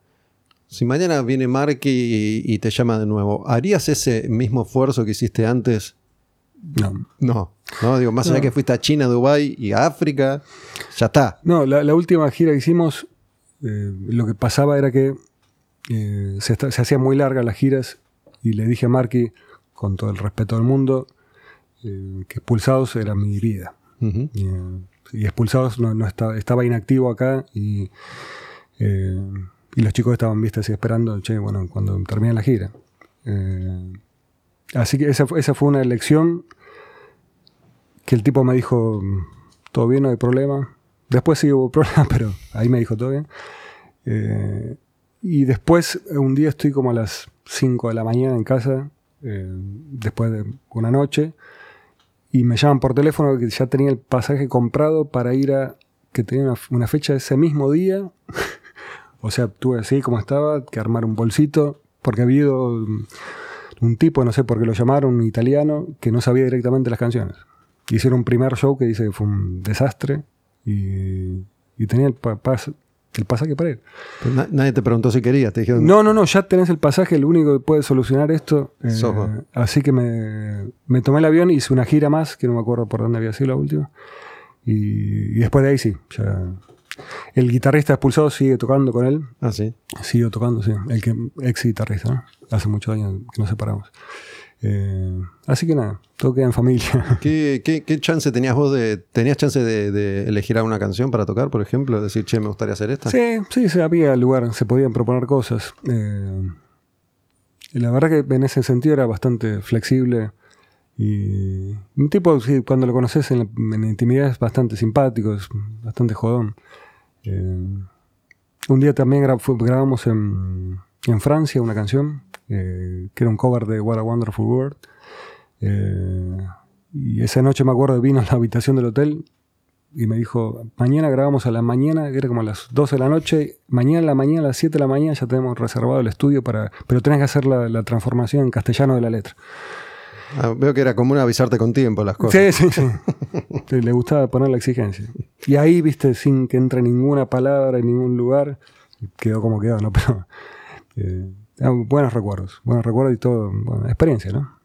Si mañana viene Marky y, y te llama de nuevo, ¿harías ese mismo esfuerzo que hiciste antes? No. No, no, digo, más allá No. que fuiste a China, Dubái y a África, ya está. No, la, la última gira que hicimos, eh, lo que pasaba era que eh, se, hacían muy largas las giras y le dije a Marky, con todo el respeto del mundo, eh, que Expulsados era mi vida. Y, eh, y Expulsados no, no estaba, estaba inactivo acá y, y los chicos estaban, viste, así esperando, che, bueno, cuando termine la gira. Así que esa, fue- esa fue una elección que el tipo me dijo, todo bien, no hay problema. Después sí hubo problema, pero ahí me dijo todo bien. Eh, y después, un día estoy como a las 5 de la mañana en casa, eh, después de una noche, y me llaman por teléfono que ya tenía el pasaje comprado para ir a. que tenía una, fecha ese mismo día. o sea, tuve así como estaba, que armar un bolsito, porque había ido un, un tipo, no sé por qué lo llamaron, un italiano, que no sabía directamente las canciones. Hicieron un primer show que dice que fue un desastre y, y tenía el, pa- pas- el pasaje para ir. Pero na- nadie te preguntó si querías, te dijeron, No, no, no, ya tenés el pasaje, el único que puede solucionar esto. eh, así que me, me tomé el avión, hice una gira más, que no me acuerdo por dónde había sido la última. Y, y después de ahí sí, ya. El guitarrista expulsado sigue tocando con él, Ah, sí. sigue tocando, sí. El que ex guitarrista, ¿no? Hace muchos años que nos separamos. Eh, así que nada, todo queda en familia. ¿Qué, qué, qué chance tenías vos de. ¿Tenías chance de, de elegir alguna canción para tocar, por ejemplo? Decir, che, me gustaría hacer esta. Sí, sí, sí, había lugar, se podían proponer cosas. Eh, y la verdad que en ese sentido era bastante flexible. Y un tipo, sí, cuando lo conoces en la, en la intimidad es bastante simpático, es bastante jodón. Eh, un día también gra- grabamos en, en Francia una canción, eh, que era un cover de What a Wonderful World. Eh, y esa noche me acuerdo, vino a la habitación del hotel y me dijo, mañana grabamos a la mañana, que era como a las 12 de la noche, mañana a la mañana, a las 7 de la mañana ya tenemos reservado el estudio para, pero tenés que hacer la, la transformación en castellano de la letra. Ah, veo que era común avisarte con tiempo las cosas. Sí, sí, sí. Le gustaba poner la exigencia. Y ahí, viste, sin que entre ninguna palabra en ningún lugar, quedó como quedó, ¿no? Pero eh, ah, buenos recuerdos, buenos recuerdos y todo, bueno, experiencia, ¿no?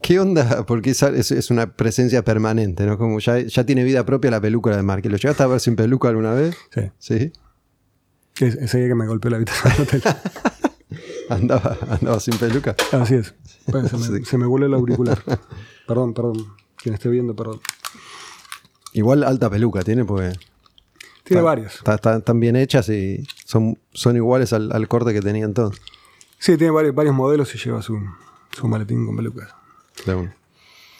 ¿Qué onda? Porque es, es una presencia permanente, ¿no? Como ya, ya tiene vida propia la peluca de Mark. ¿Lo llegaste a ver sin peluca alguna vez? Sí. Sí. Es- ese día que me golpeó la habitación del hotel. Andaba, andaba sin peluca. Así es. Se, me, Sí. se me voló el auricular. Perdón, perdón. Quien esté viendo, perdón. Igual alta peluca tiene porque Tiene está- están bien hechas y son, son iguales al, al corte que tenía entonces. Sí, tiene varios, varios modelos y lleva su, su maletín con pelucas. Una.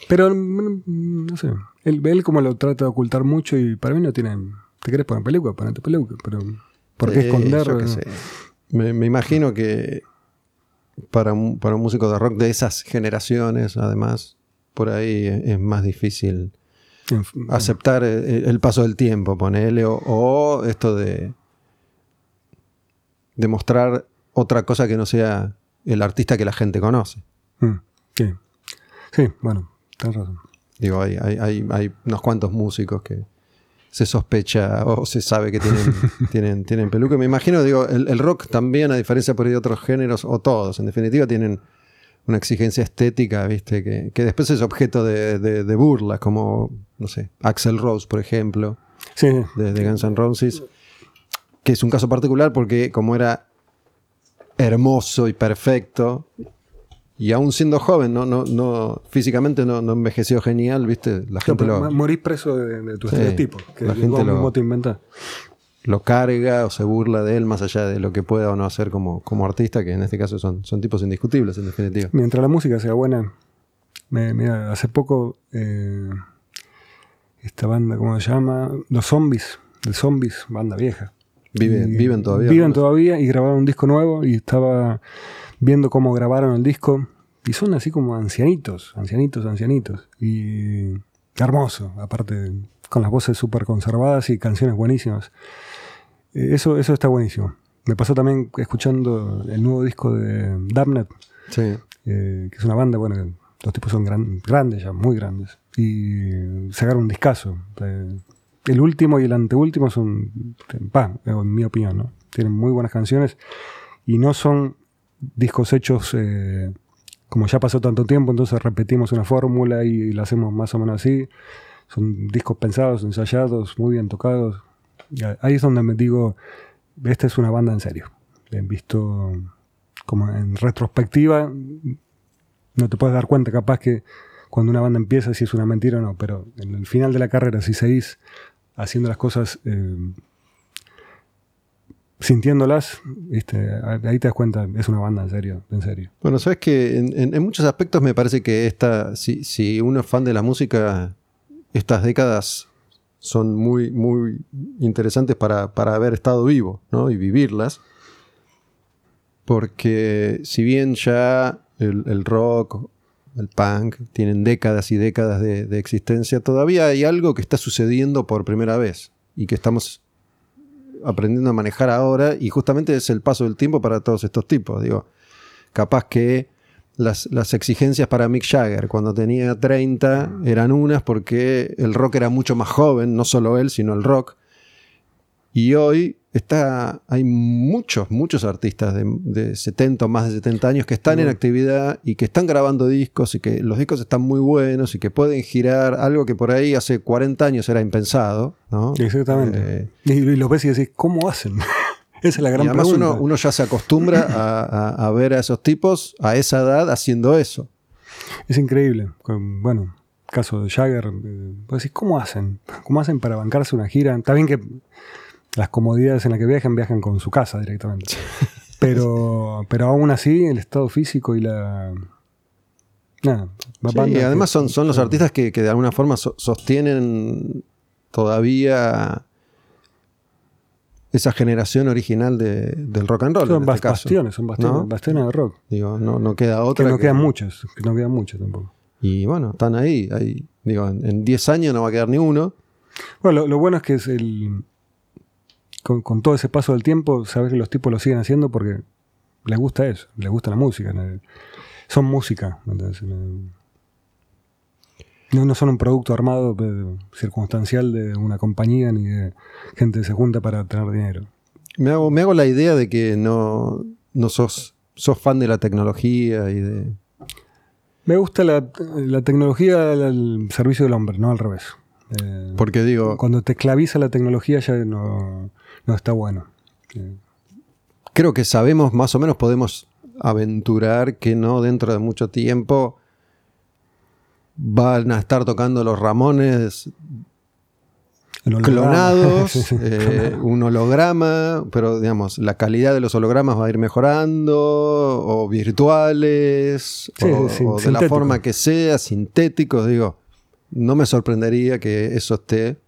Pero mm, no sé. Él, él como lo trata de ocultar mucho y para mí no tiene. ¿Te querés poner peluca? Ponete peluca. Pero ¿por qué Eh, esconder? yo qué sé. Me, me imagino que para un, para un músico de rock de esas generaciones, además, por ahí es, más difícil aceptar el, el paso del tiempo, ponele, o, o esto de demostrar otra cosa que no sea el artista que la gente conoce. Mm, sí. Sí, bueno, tenés razón. Digo, hay, hay, hay, hay unos cuantos músicos que se sospecha o se sabe que tienen, tienen, tienen peluca. Me imagino, digo, el, el rock también, a diferencia por ahí de otros géneros, o todos, en definitiva, tienen una exigencia estética, ¿viste? Que, que después es objeto de, de, de burla, como, no sé, Axel Rose, por ejemplo, Sí, de, de Guns N' Roses, que es un caso particular porque como era hermoso y perfecto, y aún siendo joven, no, no, no, físicamente no, no envejeció genial, ¿viste? La gente lo, morís preso de, de tu Sí, estereotipo. Que la gente lo- te inventás. lo carga o se burla de él más allá de lo que pueda o no hacer como, como artista, que en este caso son, son tipos indiscutibles, en definitiva. Mientras la música sea buena. Me, mira, hace poco. eh, esta banda, ¿cómo se llama? Los Zombies. The Zombies, banda vieja. Viven, viven todavía. Viven todavía y grabaron un disco nuevo y estaba viendo cómo grabaron el disco. Y son así como ancianitos, ancianitos, ancianitos. Y hermoso, aparte con las voces súper conservadas y canciones buenísimas. Eh, eso, eso está buenísimo. Me pasó también escuchando el nuevo disco de Damned, Sí. eh, que es una banda, bueno, los tipos son gran- grandes ya, muy grandes. Y sacaron un discazo. Eh, el último y el anteúltimo son, pa, en mi opinión, ¿no? Tienen muy buenas canciones y no son discos hechos eh, como ya pasó tanto tiempo, entonces repetimos una fórmula y, la hacemos más o menos así. Son discos pensados, ensayados, muy bien tocados. Y Ahí es donde me digo, esta es una banda en serio. Visto como en retrospectiva, no te puedes dar cuenta capaz que cuando una banda empieza si es una mentira o no, pero en el final de la carrera, si seguís haciendo las cosas eh, sintiéndolas, ¿viste? ahí te das cuenta, es una banda en serio, en serio. Bueno, sabes que en, muchos aspectos me parece que esta, si, si uno es fan de la música, estas décadas son muy, muy interesantes para, para haber estado vivo, ¿no? Y vivirlas. Porque si bien ya el rock, el punk, tienen décadas y décadas de, existencia, todavía hay algo que está sucediendo por primera vez y que estamos aprendiendo a manejar ahora y justamente es el paso del tiempo para todos estos tipos. Digo, capaz que las, las exigencias para Mick Jagger cuando tenía 30 eran unas porque el rock era mucho más joven, no solo él, sino el rock. Y hoy está, hay muchos, muchos artistas de, de 70 o más de 70 años que están en actividad y que están grabando discos y que los discos están muy buenos y que pueden girar algo que por ahí hace 40 años era impensado. ¿no? Exactamente. Eh, y, y lo ves y decís, ¿cómo hacen? Esa es la gran y además uno, uno ya se acostumbra a, a- a ver a esos tipos a esa edad haciendo eso. Es increíble. Bueno, caso de Jagger, decís, ¿cómo hacen? ¿Cómo hacen para bancarse una gira? Está bien que las comodidades en las que viajan, viajan con su casa directamente. Pero, pero aún así, el estado físico y la. Nada. Sí, y además son, son los artistas que, que de alguna forma so- sostienen todavía esa generación original de- del rock and roll. Son en este caso. bastiones, son bastiones, ¿No? bastiones de rock. Digo, no, no queda Que otra. no que- quedan muchos, que no quedan muchos tampoco. Y bueno, están ahí. ahí. Digo, en en 10 años no va a quedar ni uno. Bueno, lo, lo bueno es que es el. Con, con todo ese paso del tiempo, sabes que los tipos lo siguen haciendo porque les gusta eso, les gusta la música. Son música. No, no son un producto armado circunstancial de una compañía ni de gente que se junta para tener dinero. Me hago, me hago la idea de que no, no sos, sos fan de la tecnología y de. Me gusta la, la tecnología al, al servicio del hombre, no al revés. Eh, Porque digo, cuando te esclaviza la tecnología ya no, no está bueno. Creo que sabemos, más o menos podemos aventurar que no dentro de mucho tiempo van a estar tocando los Ramones clonados, eh, un holograma, pero digamos, la calidad de los hologramas va a ir mejorando, o virtuales, Sí, o, sí, o de la forma que sea, sintéticos, digo, no me sorprendería que eso esté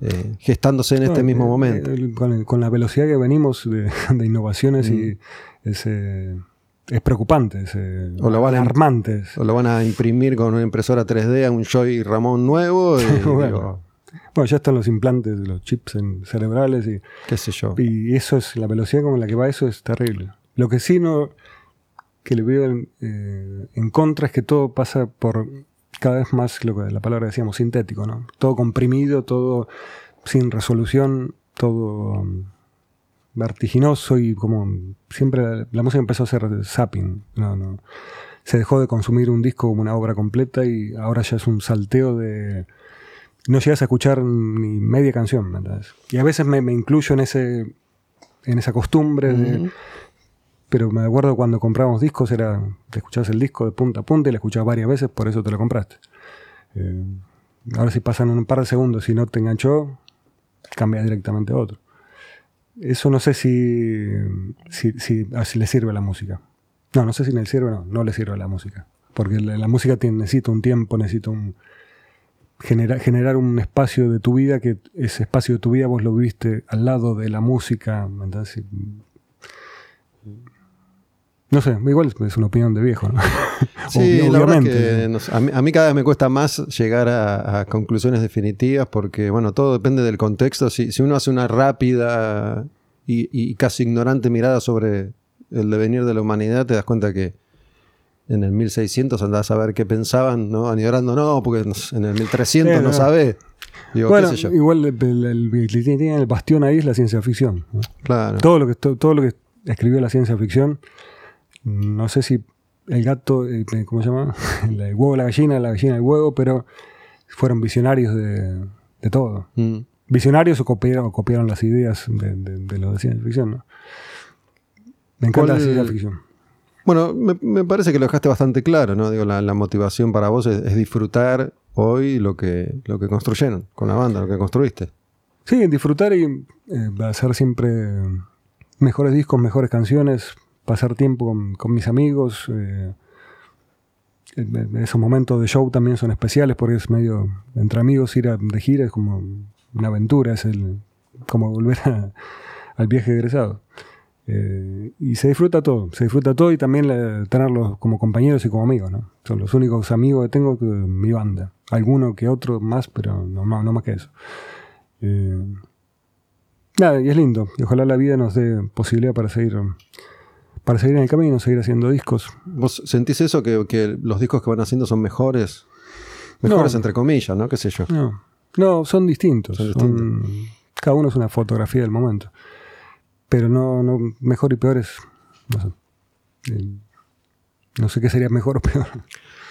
eh, gestándose en este mismo eh, momento. eh, con, la velocidad que venimos de, de innovaciones y es, eh, es preocupante, es eh, O lo van a- alarmante. es- O lo van a imprimir con una impresora 3D a un Joy Ramón nuevo, y, Bueno. digo, Bueno, ya están los implantes de los chips en- cerebrales y, qué sé yo. y eso es, la velocidad con la que va eso es terrible. Lo que sí no, que le veo en, eh, en contra es que todo pasa por cada vez más, lo que la palabra decíamos, sintético, ¿no? Todo comprimido, todo sin resolución, todo um, vertiginoso y como siempre la, la música empezó a ser zapping, no, no. Se dejó de consumir un disco como una obra completa y ahora ya es un salteo de... No llegas a escuchar ni media canción, ¿me entendés? Y a veces me, incluyo en ese en esa costumbre de. Pero me acuerdo cuando comprábamos discos, era, te escuchabas el disco de punta a punta y lo escuchabas varias veces, por eso te lo compraste. Eh, ahora si pasan un par de segundos y no te enganchó, cambias directamente a otro. Eso no sé si, si, si, ah, si le sirve a la música. No, no sé si le sirve o no, no le sirve a la música. Porque la, la música tiene, necesita un tiempo, necesita un, genera- generar un espacio de tu vida que ese espacio de tu vida vos lo viviste al lado de la música. Y- no sé, igual es una opinión de viejo, ¿no? Sí, Obvi- la verdad obviamente. que no sé, a, mí, a mí cada vez me cuesta más llegar a, a conclusiones definitivas porque, bueno, todo depende del contexto. Si, si uno hace una rápida y, y casi ignorante mirada sobre el devenir de la humanidad, te das cuenta que en el 1600 andás a ver qué pensaban, ¿no? Añorando, no, porque en el 1300 Eh, no no. sabés. Digo, bueno, igual el, el- el- bastión ahí es la ciencia ficción. ¿no? Claro. Todo lo que to- todo lo que escribió la ciencia ficción, no sé si el gato, eh, ¿cómo se llama? El, el huevo, la gallina, la gallina, el huevo, pero fueron visionarios de, de todo. Mm. Visionarios o copiaron, o copiaron las ideas de, de, de lo de ciencia ficción, ¿no? Me encanta la ¿Cuál- ciencia ficción. Bueno, me, me parece que lo dejaste bastante claro, ¿no? Digo, la, la motivación para vos es, es disfrutar hoy lo que, lo que construyeron con la banda, lo que construiste. Sí, disfrutar y eh, hacer siempre mejores discos, mejores canciones, pasar tiempo con, con mis amigos. eh, esos momentos de show también son especiales porque es medio, entre amigos ir a, de gira es como una aventura, es el, como volver a- al viaje egresado. Eh, y se disfruta todo, se disfruta todo y también la- tenerlos como compañeros y como amigos, ¿no? Son los únicos amigos que tengo que mi banda. Alguno que otro más, pero no más, no más que eso. Eh, nada, y es lindo. Y ojalá la vida nos dé posibilidad para seguir, para seguir en el camino, seguir haciendo discos. ¿Vos sentís eso, que, que los discos que van haciendo son mejores? Mejores No. entre comillas, ¿no? ¿Qué sé yo? No, no son distintos. Son cada uno es una fotografía del momento. Pero no, no mejor y peor es. No sé. Eh, no sé qué sería mejor o peor.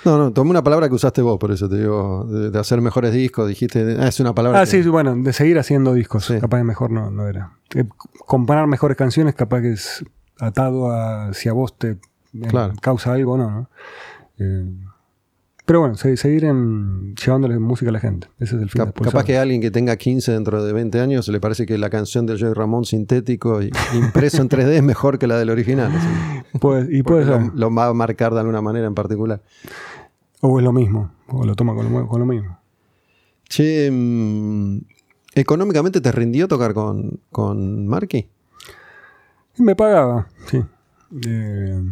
No, no, tomé una palabra que usaste vos, por eso te digo, de, de hacer mejores discos, dijiste, ah, es una palabra Ah, que- sí, bueno, de seguir haciendo discos. Sí. Capaz mejor no, no era. Eh, comparar mejores canciones, capaz que es atado a si a vos te eh, Claro. causa algo o no, ¿no? Eh, pero bueno, se- seguir en, llevándole música a la gente. Ese es el fin Cap- capaz que a alguien que tenga 15 dentro de 20 años le parece que la canción del Joey Ramón sintético y impreso en 3D es mejor que la del original. Puede- y Porque puede ser. lo, lo va a marcar de alguna manera en particular. O es lo mismo. O lo toma con lo, con lo mismo. Che, mm, ¿económicamente te rindió tocar con, con Marky? Y me pagaba, sí. Eh,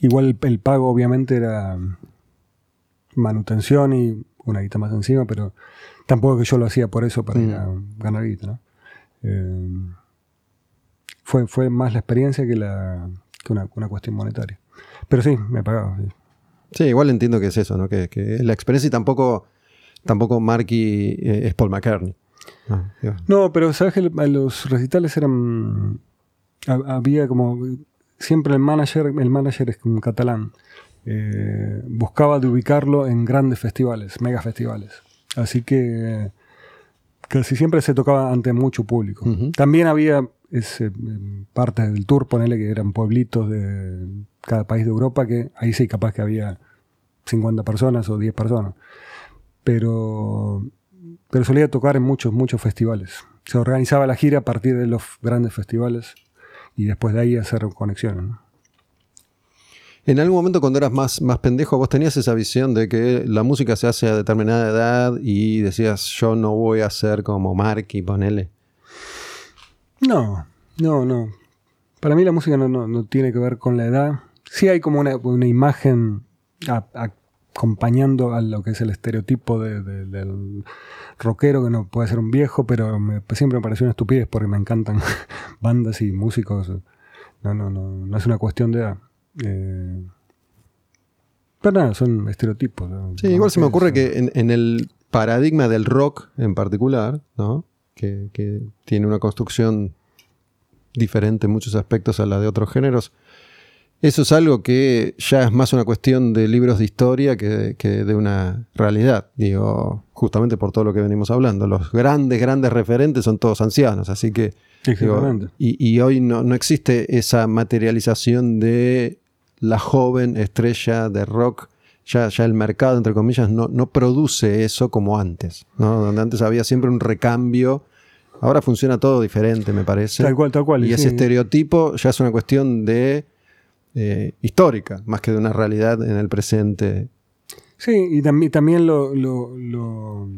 igual el, el pago obviamente era manutención y una guita más encima, pero tampoco que yo lo hacía por eso para ir a ganar guita, ¿no? Eh, fue, fue más la experiencia que, la, que una, una cuestión monetaria. Pero sí, me pagaba. sí. Sí, igual entiendo que es eso, ¿no? Que, que la experiencia y tampoco, tampoco Marky eh, es Paul McCartney. Ah, No, pero sabes que los recitales eran. Ha- Había como. Siempre el manager, el manager es un catalán. eh, buscaba de ubicarlo en grandes festivales, mega festivales. Así que casi siempre se tocaba ante mucho público. Ujú. También había ese, partes del tour, ponele que eran pueblitos de cada país de Europa, que ahí sí capaz que había 50 personas o 10 personas. Pero, pero solía tocar en muchos, muchos festivales. Se organizaba la gira a partir de los grandes festivales y después de ahí hacer conexiones. ¿no? En algún momento cuando eras más, más pendejo, vos tenías esa visión de que la música se hace a determinada edad y decías, yo no voy a ser como Marky, ponele. No, no, no. Para mí la música no, no- no tiene que ver con la edad. Sí hay como una, una imagen a- acompañando a lo que es el estereotipo de- de- del rockero, que no puede ser un viejo, pero me- siempre me pareció una estupidez porque me encantan bandas y músicos. No, no, no, no es una cuestión de edad. Eh, pero nada, son estereotipos. ¿no? Sí, igual se me ocurre que en, en el paradigma del rock en particular, ¿no? que, que tiene una construcción diferente en muchos aspectos a la de otros géneros, eso es algo que ya es más una cuestión de libros de historia que, que de una realidad. Digo, justamente por todo lo que venimos hablando. Los grandes, grandes referentes son todos ancianos, así que Digo, Exactamente. y, y hoy no, no existe esa materialización de la joven estrella de rock. Ya, ya el mercado, entre comillas, no, no produce eso como antes. ¿no? Donde antes había siempre un recambio. Ahora funciona todo diferente, me parece. Tal cual, tal cual. Y sí. ese estereotipo ya es una cuestión de eh, histórica, más que de una realidad en el presente. Sí, y también, también lo, lo, lo,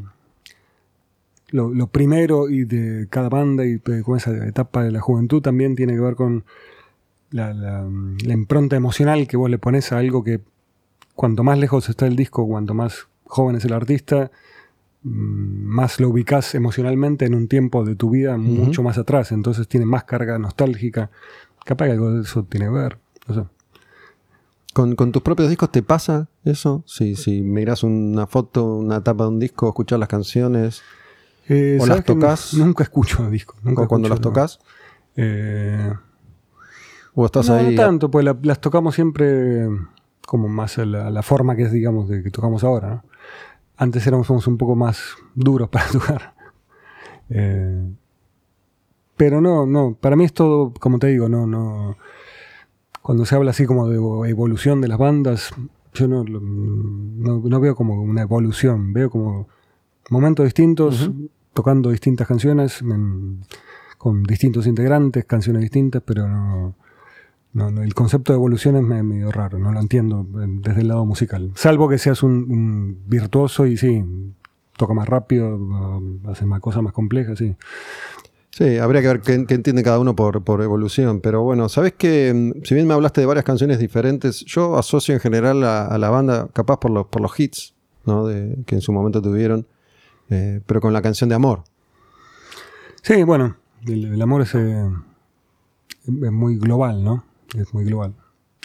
lo- lo primero y de cada banda y de- con esa etapa de la juventud también tiene que ver con la, la- la impronta emocional que vos le pones a algo que cuanto más lejos está el disco, cuanto más joven es el artista, mm, más lo ubicás emocionalmente en un tiempo de tu vida mucho más atrás, entonces tiene más carga nostálgica. Capaz que algo de eso tiene que ver. No sé. ¿Con, con tus propios discos te pasa eso? Si, si miras una foto, una tapa de un disco, escuchas las canciones, Eh, ¿O ¿sabes las tocas? nu- Nunca escucho discos. Nunca o cuando escucho, las no. tocas, Eh, o estás no, ahí. no tanto, pues la- las tocamos siempre como más a la, forma que es, digamos, de que tocamos ahora. ¿no? Antes éramos somos un poco más duros para tocar. Eh, pero no, no, para mí es todo, como te digo, no, no. Cuando se habla así como de evo- evolución de las bandas, yo no, no, no veo como una evolución, veo como momentos distintos, tocando distintas canciones, en- con distintos integrantes, canciones distintas, pero no, el concepto de evolución es me- medio raro, no lo entiendo eh, desde el lado musical. Salvo que seas un, un virtuoso y sí, toca más rápido, hace más cosas más complejas, sí. Sí, habría que ver qué, entiende cada uno por, por evolución. Pero bueno, sabes que mm, si bien me hablaste de varias canciones diferentes, yo asocio en general a, la banda, capaz por los, por los hits ¿no? que en su momento tuvieron, eh, pero con la canción de amor. Sí, bueno, el, amor es, eh, es muy global, ¿no? Es muy global.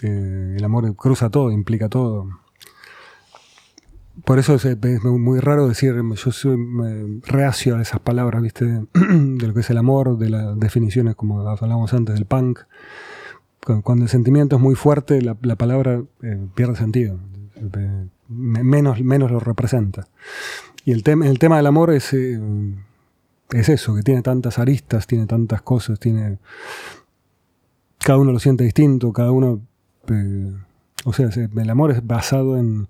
Eh, el amor cruza todo, implica todo. Por eso es, muy raro decir, yo soy reacio a esas palabras, ¿viste? De lo que es el amor, de las definiciones, como hablábamos antes, del punk. Cu- Cuando el sentimiento es muy fuerte, la, la palabra eh, pierde sentido. Eh, me- menos, menos lo representa. Y el, tema el tema del amor es, eh, es eso, que tiene tantas aristas, tiene tantas cosas, tiene... Cada uno lo siente distinto, cada uno... o sea, se- el amor es basado en,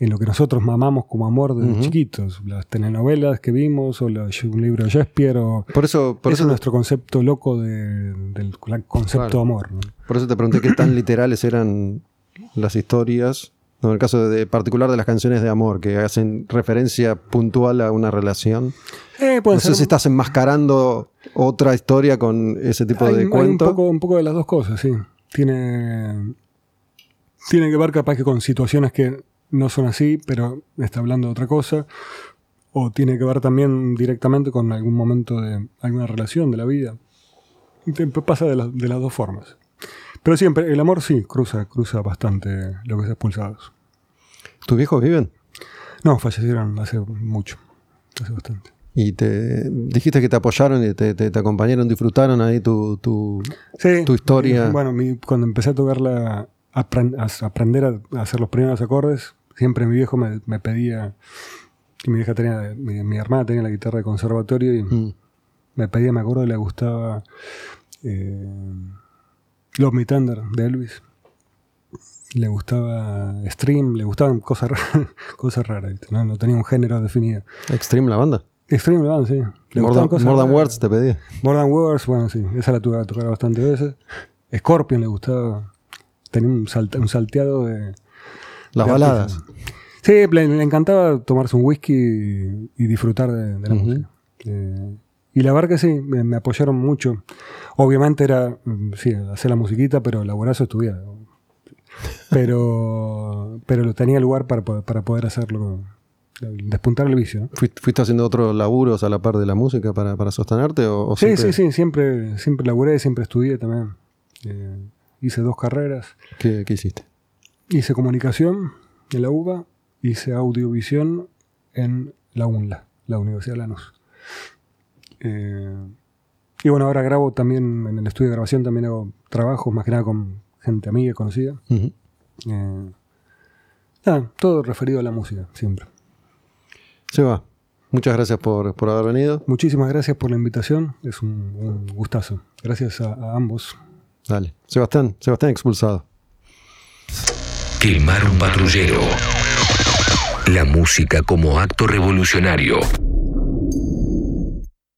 en lo que nosotros mamamos como amor desde chiquitos. Las telenovelas que vimos, o un libro de Shakespeare, o... Por eso, por Ese eso, es nuestro concepto loco de- del concepto Claro. amor. ¿no? por eso te pregunté qué tan literales eran las historias. No, en el caso de, particular de las canciones de amor, que hacen referencia puntual a una relación. Eh, No sé si estás enmascarando otra historia con ese tipo hay, de hay un, poco, un poco de las dos cosas, sí. Tiene, tiene que ver capaz que con situaciones que no son así, pero está hablando de otra cosa. O tiene que ver también directamente con algún momento de alguna relación de la vida. Y pasa de, la- de las dos formas. Pero siempre, el amor sí, cruza, cruza bastante lo que es expulsados. ¿Tus viejos viven? No, fallecieron hace mucho, hace bastante. Y te dijiste que te apoyaron y te, te- te acompañaron, disfrutaron ahí tu, tu- Sí, Tu historia. eh, Bueno, mi- cuando empecé a tocarla, a, apren- a aprender a, a hacer los primeros acordes, siempre mi viejo me, me pedía, y mi vieja tenía, mi, mi hermana tenía la guitarra de conservatorio y Mm. me pedía, me acuerdo, le gustaba eh, Love Me Tender de Elvis. Le gustaba Stream, le gustaban cosas raras, cosas raras. ¿no? no tenía un género definido. Extreme la banda. Extreme, ¿no? sí. Le More Than, cosas More Than. Words te pedí. More Than Words, bueno, sí, esa la tuve que tocar bastantes veces. Scorpion le gustaba. Tenía un, salta- un salteado de. Las baladas. artistas. Sí, le, le encantaba tomarse un whisky y, y disfrutar de, de la música. Eh, y la verdad que sí, me, me apoyaron mucho. Obviamente era, mm, sí, hacer la musiquita, pero laborazo estudiar. Pero, pero tenía lugar para, poder- para poder hacerlo, despuntar el vicio. ¿Fuiste, fuiste haciendo otros laburos a la par de la música para, para sostenerte? O, o Sí, siempre- sí, sí, siempre, siempre laburé, siempre estudié también. Eh, hice dos carreras. ¿Qué, qué hiciste? Hice comunicación en la UBA, hice audiovisión en la UNLA, la Universidad de Lanús. Eh, y bueno, ahora grabo también, en el estudio de grabación también hago trabajos, más que nada con gente amiga, conocida. Eh, nada, todo referido a la música, siempre. Seba, muchas gracias por, por haber venido. Muchísimas gracias por la invitación, es un, un gustazo. Gracias a- a ambos. Dale. Sebastián, Sebastián expulsado. Quemar un patrullero. La música como acto revolucionario.